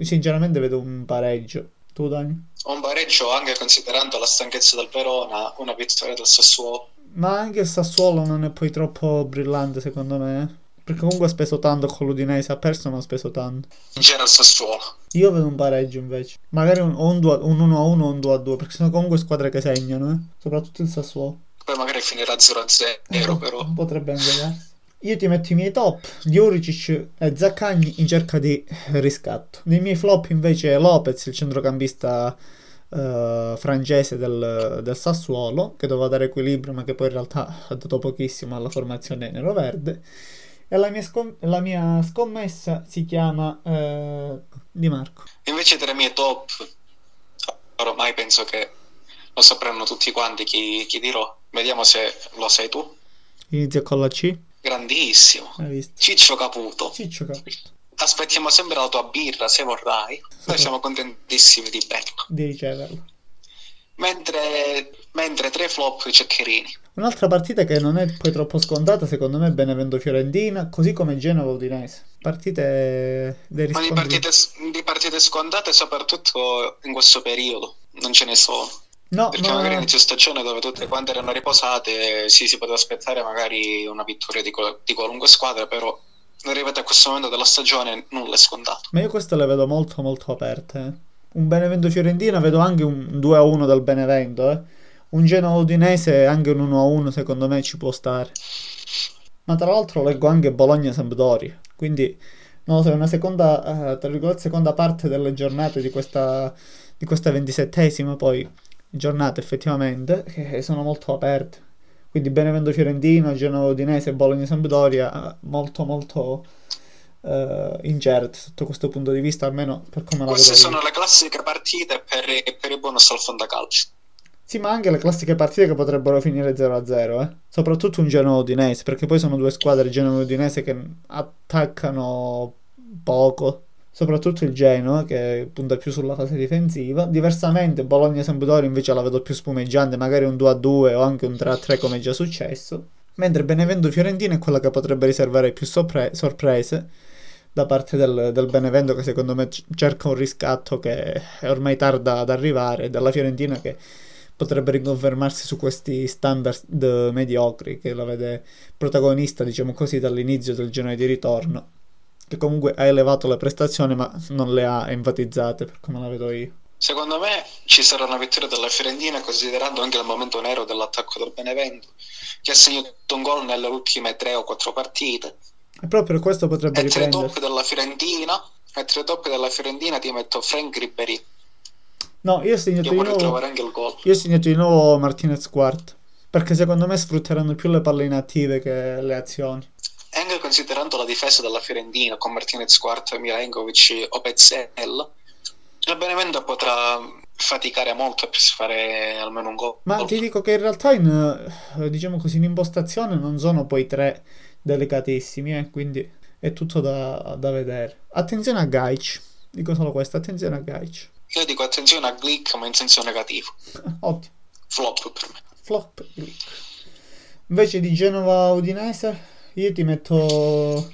sinceramente vedo un pareggio. Tu Dani? Un pareggio anche considerando la stanchezza del Verona, una vittoria del Sassuolo. Ma anche il Sassuolo non è poi troppo brillante secondo me. Perché comunque ha speso tanto con l'Udinese, ha perso ma ha speso tanto. C'era il Sassuolo. Io vedo un pareggio invece. Magari un, un, 2, un 1 a 1 o un 2 a 2, perché sono comunque squadre che segnano, eh? soprattutto il Sassuolo. Poi magari finirà 0 a 0 eh, però. Potrebbe anche darsi. Io ti metto i miei top, Diuricic e Zaccagni in cerca di riscatto. Nei miei flop invece Lopez, il centrocampista uh, francese del, del, Sassuolo, che doveva dare equilibrio ma che poi in realtà ha dato pochissimo alla formazione nero-verde. E la mia, scom- la mia scommessa si chiama eh, Di Marco. Invece tra i miei top, ormai penso che lo sapranno tutti quanti chi, chi dirò. Vediamo se lo sai tu. Inizia con la C. Grandissimo. Ciccio Caputo. Ciccio Caputo. Aspettiamo sempre la tua birra se vorrai. Noi siamo contentissimi di bello. Di riceverla. Mentre, mentre tre flop Ceccherini. Un'altra partita che non è poi troppo scontata, secondo me, è Benevento-Fiorentina, così come Genova-Udinese. Partite dei Ma di partite, di partite scontate, soprattutto in questo periodo, non ce ne sono. No, perché no, magari no. inizio stagione dove tutte quante erano riposate, sì, si poteva aspettare magari una vittoria di, qual- di qualunque squadra, però arrivati a questo momento della stagione nulla è scontato. Ma io queste le vedo molto molto aperte. eh. Un Benevento-Fiorentina, vedo anche un 2-1 del Benevento, eh. Un Genova-Udinese, anche un 1-1 secondo me ci può stare. Ma tra l'altro leggo anche Bologna-Sampdoria, quindi non lo so, è una seconda, eh, tra virgolette, seconda parte delle giornate di questa, di questa ventisettesima poi giornata effettivamente, che sono molto aperte. Quindi Benevento Fiorentino, Genova Udinese, Bologna Sampdoria, eh, molto molto eh, incerte sotto questo punto di vista, almeno per come la Queste vedo io. sono le classiche partite per, per i bonus al fondacalcio. Sì, ma anche le classiche partite che potrebbero finire 0-0, eh. Soprattutto un Genoa Udinese, perché poi sono due squadre Genoa e Udinese che attaccano poco. Soprattutto il Genoa che punta più sulla fase difensiva. Diversamente Bologna e Sampdoria invece la vedo più spumeggiante, magari un 2-2 o anche un 3-3 come è già successo. Mentre Benevento Fiorentina è quella che potrebbe riservare più sopre- sorprese da parte del, del Benevento che secondo me cerca un riscatto che è ormai tarda ad arrivare, dalla Fiorentina che potrebbe riconfermarsi su questi standard mediocri che la vede protagonista, diciamo così, dall'inizio del girone di ritorno, che comunque ha elevato le prestazioni ma non le ha enfatizzate per come la vedo io. Secondo me ci sarà una vittoria della Fiorentina considerando anche il momento nero dell'attacco del Benevento che ha segnato un gol nelle ultime tre o quattro partite E proprio questo potrebbe e tre riprendersi. della Fiorentina e tre della Fiorentina ti metto Frank Ribery No, io ho segnato che di nuovo, io ho segnato di nuovo Martinez Quart, perché secondo me sfrutteranno più le palle inattive che le azioni. anche considerando la difesa della Fiorentina con Martinez Quarto, Milenkovic o Pezzella il Benevento potrà faticare molto per fare almeno un gol Ma ti dico che in realtà in, eh, diciamo così, in impostazione non sono poi tre delicatissimi, eh, quindi è tutto da, da vedere. Attenzione a Gaic, dico solo questo, attenzione a Gaic. Io dico attenzione a Glick ma in senso negativo Ottimo, flop per me flop. Invece di Genova Udinese, io ti metto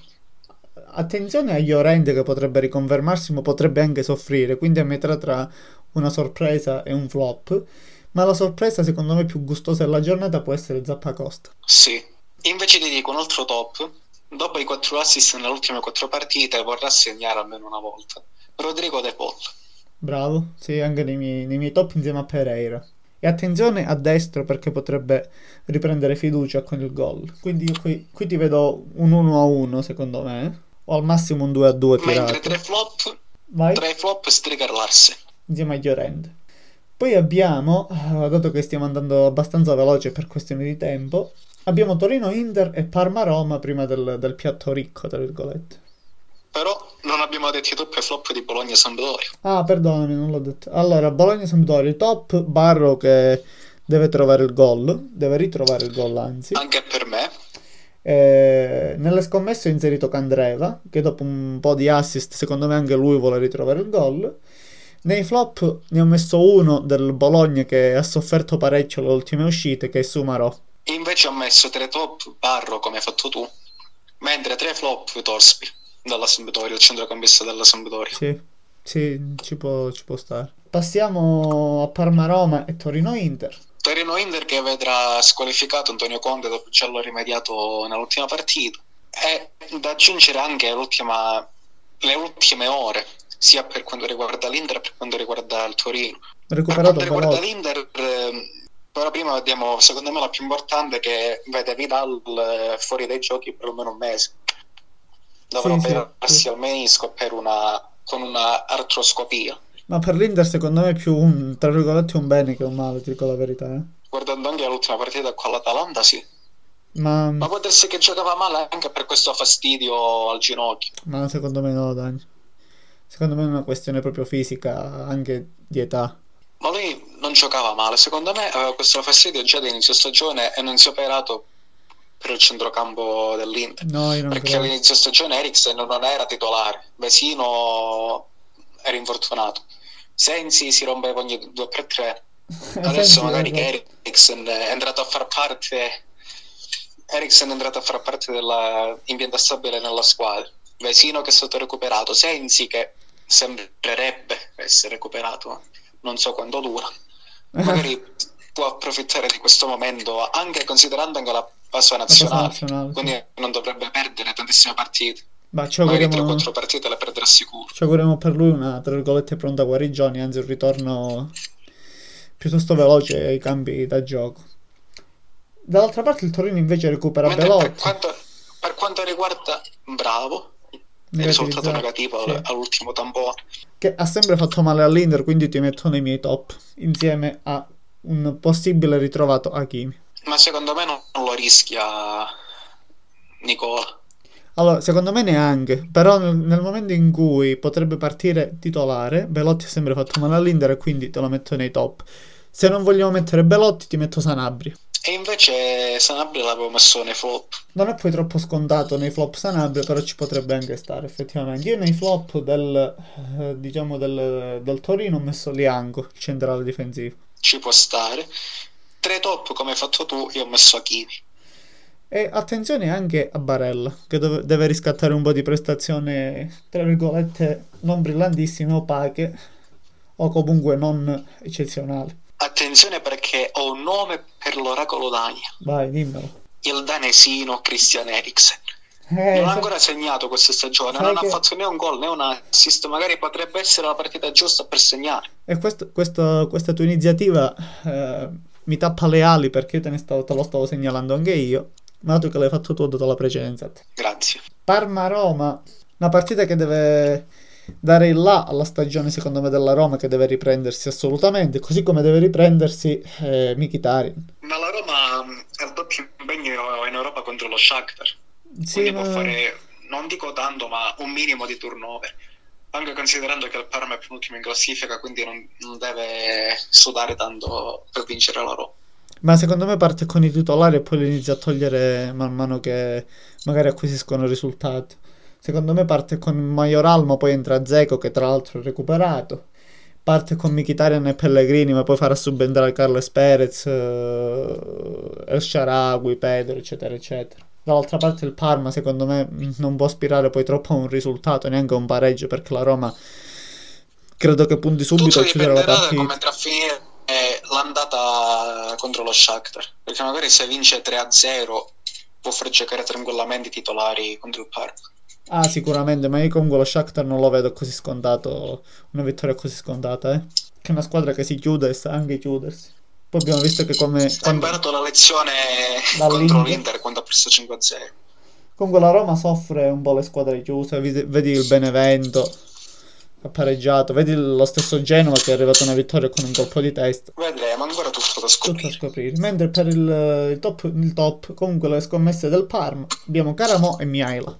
attenzione a Llorente che potrebbe riconfermarsi, ma potrebbe anche soffrire, quindi a metà tra una sorpresa e un flop. Ma la sorpresa, secondo me, più gustosa della giornata può essere Zappacosta. Sì. Invece ti dico un altro top. Dopo i quattro assist nelle ultime quattro partite vorrà segnare almeno una volta. Rodrigo De Paul. Bravo, sì, anche nei miei, nei miei top insieme a Pereira. E attenzione a destro perché potrebbe riprendere fiducia con il gol. Quindi io qui, qui ti vedo un 1-1 secondo me, o al massimo un 2-2 Mentre tirato. tre flop, Vai, tre flop Striker Larsen. insieme a Llorente. Poi abbiamo, eh, dato che stiamo andando abbastanza veloce per questioni di tempo, abbiamo Torino-Inter e Parma-Roma prima del, del piatto ricco, tra virgolette. Però non abbiamo detto i top e flop di Bologna e Sampdoria. Ah, perdonami, non l'ho detto. Allora, Bologna-Sampdoria, top, Barro che deve trovare il gol, deve ritrovare il gol anzi. Anche per me. Eh, nelle scommesse ho inserito Candreva, che dopo un po' di assist, secondo me anche lui vuole ritrovare il gol. Nei flop ne ho messo uno del Bologna che ha sofferto parecchio le ultime uscite, che è Sumarò. Invece ho messo tre top Barro come hai fatto tu. Mentre tre flop Torsby dalla Sampdoria, il centrocampista della Sampdoria. Sì, sì, ci può, ci può stare. Passiamo a Parma-Roma e Torino-Inter. Torino Inter che vedrà squalificato Antonio Conte dopo già l'ho rimediato nell'ultima partita. E da aggiungere anche l'ultima- le ultime ore, sia per quanto riguarda l'Inter che per quanto riguarda il Torino. Per Recuperato quanto riguarda l'Inter, ehm, però prima vediamo, secondo me la più importante che vede Vidal eh, fuori dai giochi per almeno un mese. Dovrà Sì, operarsi sì. al menisco per una, con una artroscopia. Ma per l'Inter secondo me è più un, tra virgolette, un bene che un male, ti dico la verità. eh. Guardando anche l'ultima partita con l'Atalanta, sì. Ma, Ma può darsi che giocava male anche per questo fastidio al ginocchio. ma secondo me no, Dani. Secondo me è una questione proprio fisica, anche di età. Ma lui non giocava male, secondo me aveva questo fastidio già da inizio stagione e non si è operato per il centrocampo dell'Inter. No, Perché credo. all'inizio stagione Eriksen non era titolare, Vesino era infortunato. Sensi si rompeva ogni 2x3. Adesso magari che Eriksen è entrato a far parte Eriksen è entrato a far parte della impianta stabile nella squadra. Vesino che è stato recuperato, Sensi che sembrerebbe essere recuperato, non so quanto dura. Magari può approfittare di questo momento anche considerando anche la La cosa nazionale, nazionale, sì. quindi non dovrebbe perdere tantissime partite. Ma ci auguriamo, 3-4 partite le perderà sicuro. ci auguriamo per lui una, tra virgolette, pronta guarigione, anzi un ritorno piuttosto veloce ai campi da gioco. Dall'altra parte il Torino invece recupera Mentre per Belotti. quanto, quanto riguarda Bravo, il risultato negativo sì. all'ultimo tampone. Che ha sempre fatto male all'Inter, quindi ti metto nei miei top, insieme a un possibile ritrovato Hakimi. Ma secondo me non, non lo rischia Nicola. Allora, secondo me neanche, però nel, nel, momento in cui potrebbe partire titolare, Belotti ha sempre fatto male all'Inter e quindi te lo metto nei top. Se non vogliamo mettere Belotti, ti metto Sanabria. E invece Sanabria l'avevo messo nei flop. Non è poi troppo scontato nei flop Sanabria, però ci potrebbe anche stare effettivamente. Io nei flop del, eh, diciamo del, del Torino ho messo Lianco, il centrale difensivo. Ci può stare. Tre top come hai fatto tu, io ho messo Achimi. E attenzione anche a Barella, che dove, deve riscattare un po' di prestazioni, tra virgolette, non brillantissime, opache, o comunque non eccezionali. Attenzione perché ho un nome per l'oracolo Dania. Vai, dimmelo. Il danesino Christian Eriksen. Eh, non ha ancora segnato questa stagione, non che... ha fatto né un gol né un assist, magari potrebbe essere la partita giusta per segnare. E questo, questo, questa tua iniziativa eh, mi tappa le ali perché te, stavo, te lo stavo segnalando anche io. Ma dato che l'hai fatto tu, ho dato la precedenza. Grazie. Parma-Roma, una partita che deve dare il là alla stagione, secondo me, della Roma, che deve riprendersi assolutamente, così come deve riprendersi eh, Mkhitaryan. Ma la Roma mm, ha il doppio impegno in Europa contro lo Shakhtar. Sì, Quindi ma... può fare, non dico tanto, ma un minimo di turnover. Anche considerando che il Parma è penultimo in classifica, quindi non, non deve sudare tanto per vincere la Roma. Ma secondo me parte con i titolari e poi li inizia a togliere man mano che magari acquisiscono risultati. Secondo me parte con Majoral, ma poi entra Zeco che tra l'altro è recuperato. Parte con Mkhitaryan e Pellegrini, ma poi farà subentrare Carles Perez, uh, El Sharawi, Pedro, eccetera, eccetera. Dall'altra parte il Parma, secondo me, non può aspirare poi troppo a un risultato, neanche a un pareggio, perché la Roma credo che punti subito a chiudere la partita. come andrà a finire l'andata contro lo Shakhtar perché magari se vince 3-0 può far giocare tranquillamente i titolari contro il Parma. Ah sicuramente ma io comunque lo Shakhtar non lo vedo così scontato una vittoria così scontata eh. Che è una squadra che si chiude e sa anche chiudersi poi abbiamo visto che come ha imparato la lezione contro l'Inter quando ha preso 5-0 comunque la Roma soffre un po' le squadre chiuse vedi il Benevento ha pareggiato. Vedi lo stesso Genova che è arrivato a una vittoria con un colpo di testa. Vedremo, ancora tutto da scoprire. Tutto da scoprire. Mentre per il, il, top, il top, comunque le scommesse del Parma, abbiamo Caramo e Miaila.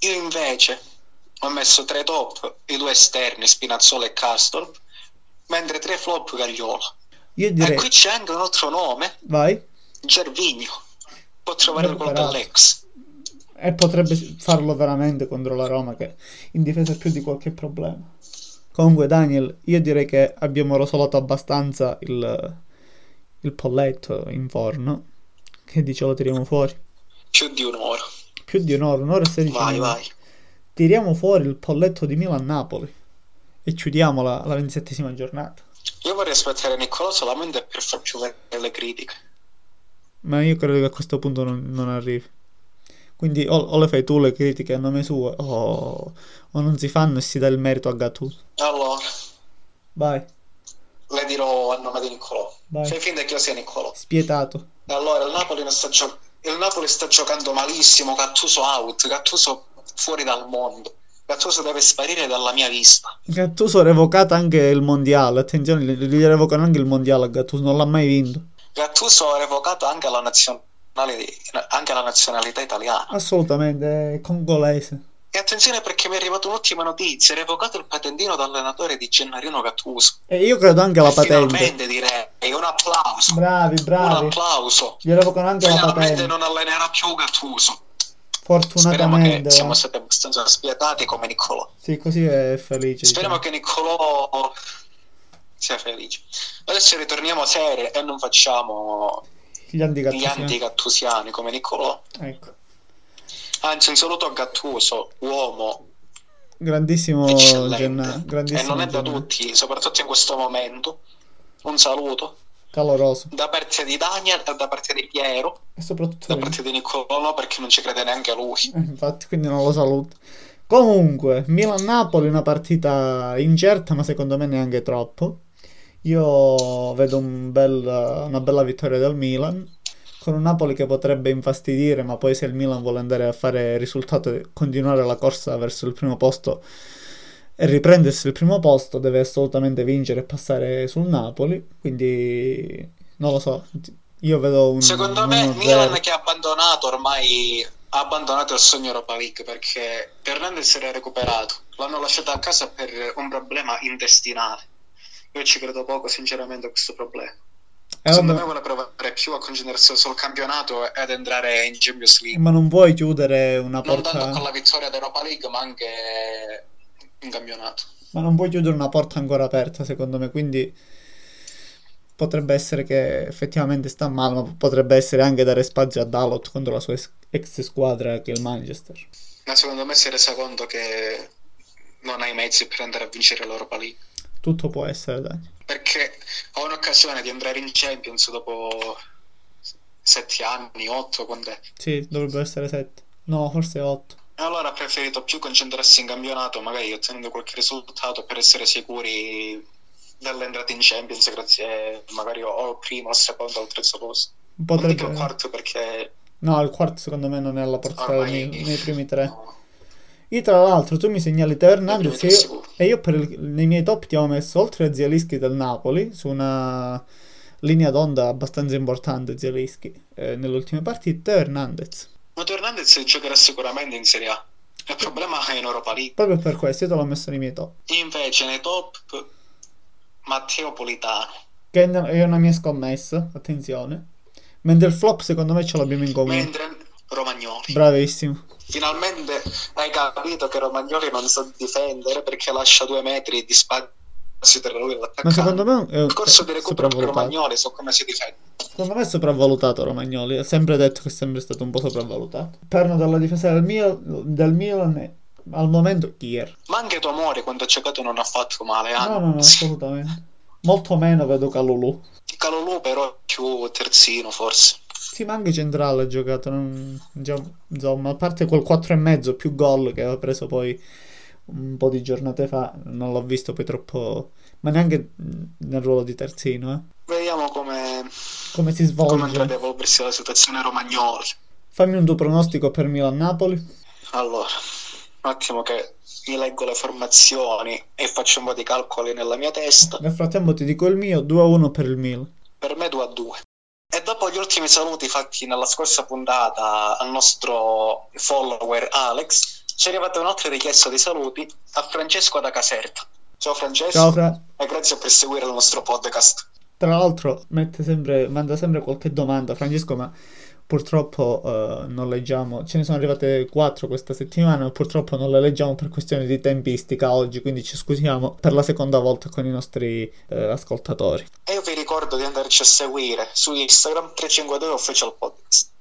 Io invece ho messo tre top, i due esterni, Spinazzola e Castorp, mentre tre flop Gagliola. Io direi... E qui c'è anche un altro nome. Vai. Gervigno. Può trovare quello dell'ex. E potrebbe farlo veramente contro la Roma che in difesa ha più di qualche problema. Comunque, Daniel, io direi che abbiamo rosolato abbastanza il, il polletto in forno. Che dice lo tiriamo fuori? Più di un'ora. Più di un'ora, un'ora e sedici Vai, vai. Tiriamo fuori il polletto di Milan-Napoli e chiudiamo la, la ventisettesima giornata. Io vorrei aspettare Niccolò solamente per far più le critiche. Ma io credo che a questo punto non, non arrivi. Quindi o, o, le fai tu le critiche a nome suo o, o non si fanno e si dà il merito a Gattuso. Allora. Vai. Le dirò a nome di Niccolò. Vai. Fai finta che io sia Niccolò. Spietato. Allora, il Napoli, sta gio- il Napoli sta giocando malissimo, Gattuso out, Gattuso fuori dal mondo. Gattuso deve sparire dalla mia vista. Gattuso ha revocato anche il mondiale. Attenzione, gli revocano anche il mondiale a Gattuso, non l'ha mai vinto. Gattuso ha revocato anche la nazionale anche la nazionalità italiana. Assolutamente, è congolese. E attenzione perché mi è arrivata un'ottima notizia, è revocato il patentino dall'allenatore di Gennarino Gattuso. E io credo anche la patente. Finalmente direi, un applauso. Bravi, bravi. Un applauso. Gli revocano anche Finalmente la patente. non allenerà più Gattuso. Fortunatamente. Speriamo che siamo stati abbastanza spietati come Niccolò. Sì, così è felice. Speriamo diciamo. che Niccolò sia felice. Adesso ritorniamo serie e non facciamo gli antigattusiani come Niccolò. Ecco. Anzi, un saluto a Gattuso, uomo grandissimo Genna, grandissimo e non è da Genna. tutti, soprattutto in questo momento. Un saluto caloroso da parte di Daniel e da parte di Piero e soprattutto da parte di Niccolò perché non ci crede neanche lui. Eh, infatti, quindi non lo saluto. Comunque, Milan-Napoli una partita incerta, ma secondo me neanche troppo. Io vedo un bel, una bella vittoria del Milan con un Napoli che potrebbe infastidire, ma poi se il Milan vuole andare a fare risultato e continuare la corsa verso il primo posto e riprendersi il primo posto, deve assolutamente vincere e passare sul Napoli. Quindi non lo so. Io vedo un. Secondo me Milan che ha abbandonato ormai ha abbandonato il sogno Europa League perché Fernandez era recuperato. L'hanno lasciato a casa per un problema intestinale. Io ci credo poco, sinceramente, a questo problema. Eh, Secondo me vuole provare più a concentrarsi sul campionato ed entrare in Champions League. Ma non puoi chiudere una porta... Non tanto con la vittoria d'Europa League, ma anche in campionato. Ma non puoi chiudere una porta ancora aperta, secondo me, quindi potrebbe essere che effettivamente sta male, ma potrebbe essere anche dare spazio a Dalot contro la sua ex squadra che è il Manchester. Ma secondo me si è resa conto che non ha i mezzi per andare a vincere l'Europa League. Tutto può essere, dai. Perché ho un'occasione di andare in Champions dopo sette anni, otto, quando è? Sì, dovrebbero essere sette. No, forse otto. Allora ha preferito più concentrarsi in campionato, magari ottenendo qualche risultato per essere sicuri dell'entrata in Champions grazie magari o al primo, al secondo, al terzo posto. Potrebbe... Non dico il quarto perché... No, il quarto secondo me non è alla portata Ormai... nei, nei, primi tre. No. Io tra l'altro tu mi segnali Teo Hernandez e io, e io per il, nei miei top ti ho messo oltre a Zielischi del Napoli su una linea d'onda abbastanza importante Zielischi eh, nelle ultime partite Teo Hernandez. Ma Teo Hernandez giocherà sicuramente in Serie A. Il problema è in Europa League. Proprio per questo io te l'ho messo nei miei top. Invece nei top Matteo Politano. Che è una mia scommessa, attenzione. Mentre il flop secondo me ce l'abbiamo in comune. Mentre Romagnoli. Bravissimo. Finalmente hai capito che Romagnoli non sa difendere perché lascia due metri di spazio tra lui e l'attaccante. Ma secondo me è il corso di recupero di Romagnoli so come si difende. Secondo me è sopravvalutato Romagnoli. Ha sempre detto che è sempre stato un po' sopravvalutato. Perno dalla difesa del, Mil- del Milan al momento Kier. Ma anche Tomori quando ha giocato non ha fatto male. Eh? No, no, no, assolutamente. Molto meno vedo Calulu. Calulu però è più terzino forse. Sì, ma anche centrale ha giocato. Non, insomma, a parte quel 4,5 più gol che aveva preso poi un po' di giornate fa, non l'ho visto poi troppo. Ma neanche nel ruolo di terzino. Eh. Vediamo come, come si svolge. Come andrà ad evolversi la situazione romagnoli. Fammi un tuo pronostico per Milan-Napoli. Allora, un attimo che mi leggo le formazioni e faccio un po' di calcoli nella mia testa. Nel frattempo ti dico il mio, 2-1 per il Milan. Per me 2-2. E dopo gli ultimi saluti fatti nella scorsa puntata al nostro follower Alex, ci è arrivata un'altra richiesta di saluti a Francesco da Caserta. Ciao Francesco. Ciao Fra. E grazie per seguire il nostro podcast. Tra l'altro sempre, manda sempre qualche domanda, Francesco, ma purtroppo uh, non leggiamo, ce ne sono arrivate quattro questa settimana, ma purtroppo non le leggiamo per questione di tempistica oggi, quindi ci scusiamo per la seconda volta con i nostri uh, ascoltatori. E io vi ricordo di andarci a seguire su Instagram 352 Official Podcast.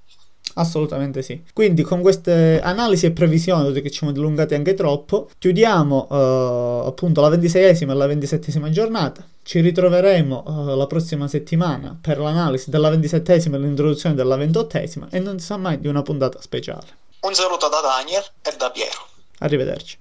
Assolutamente sì. Quindi con queste analisi e previsioni, che ci siamo dilungati anche troppo, chiudiamo uh, appunto la ventiseiesima e la ventisettesima giornata. Ci ritroveremo uh, la prossima settimana per l'analisi della ventisettesima e l'introduzione della ventottesima e non si sa mai di una puntata speciale. Un saluto da Daniel e da Piero. Arrivederci.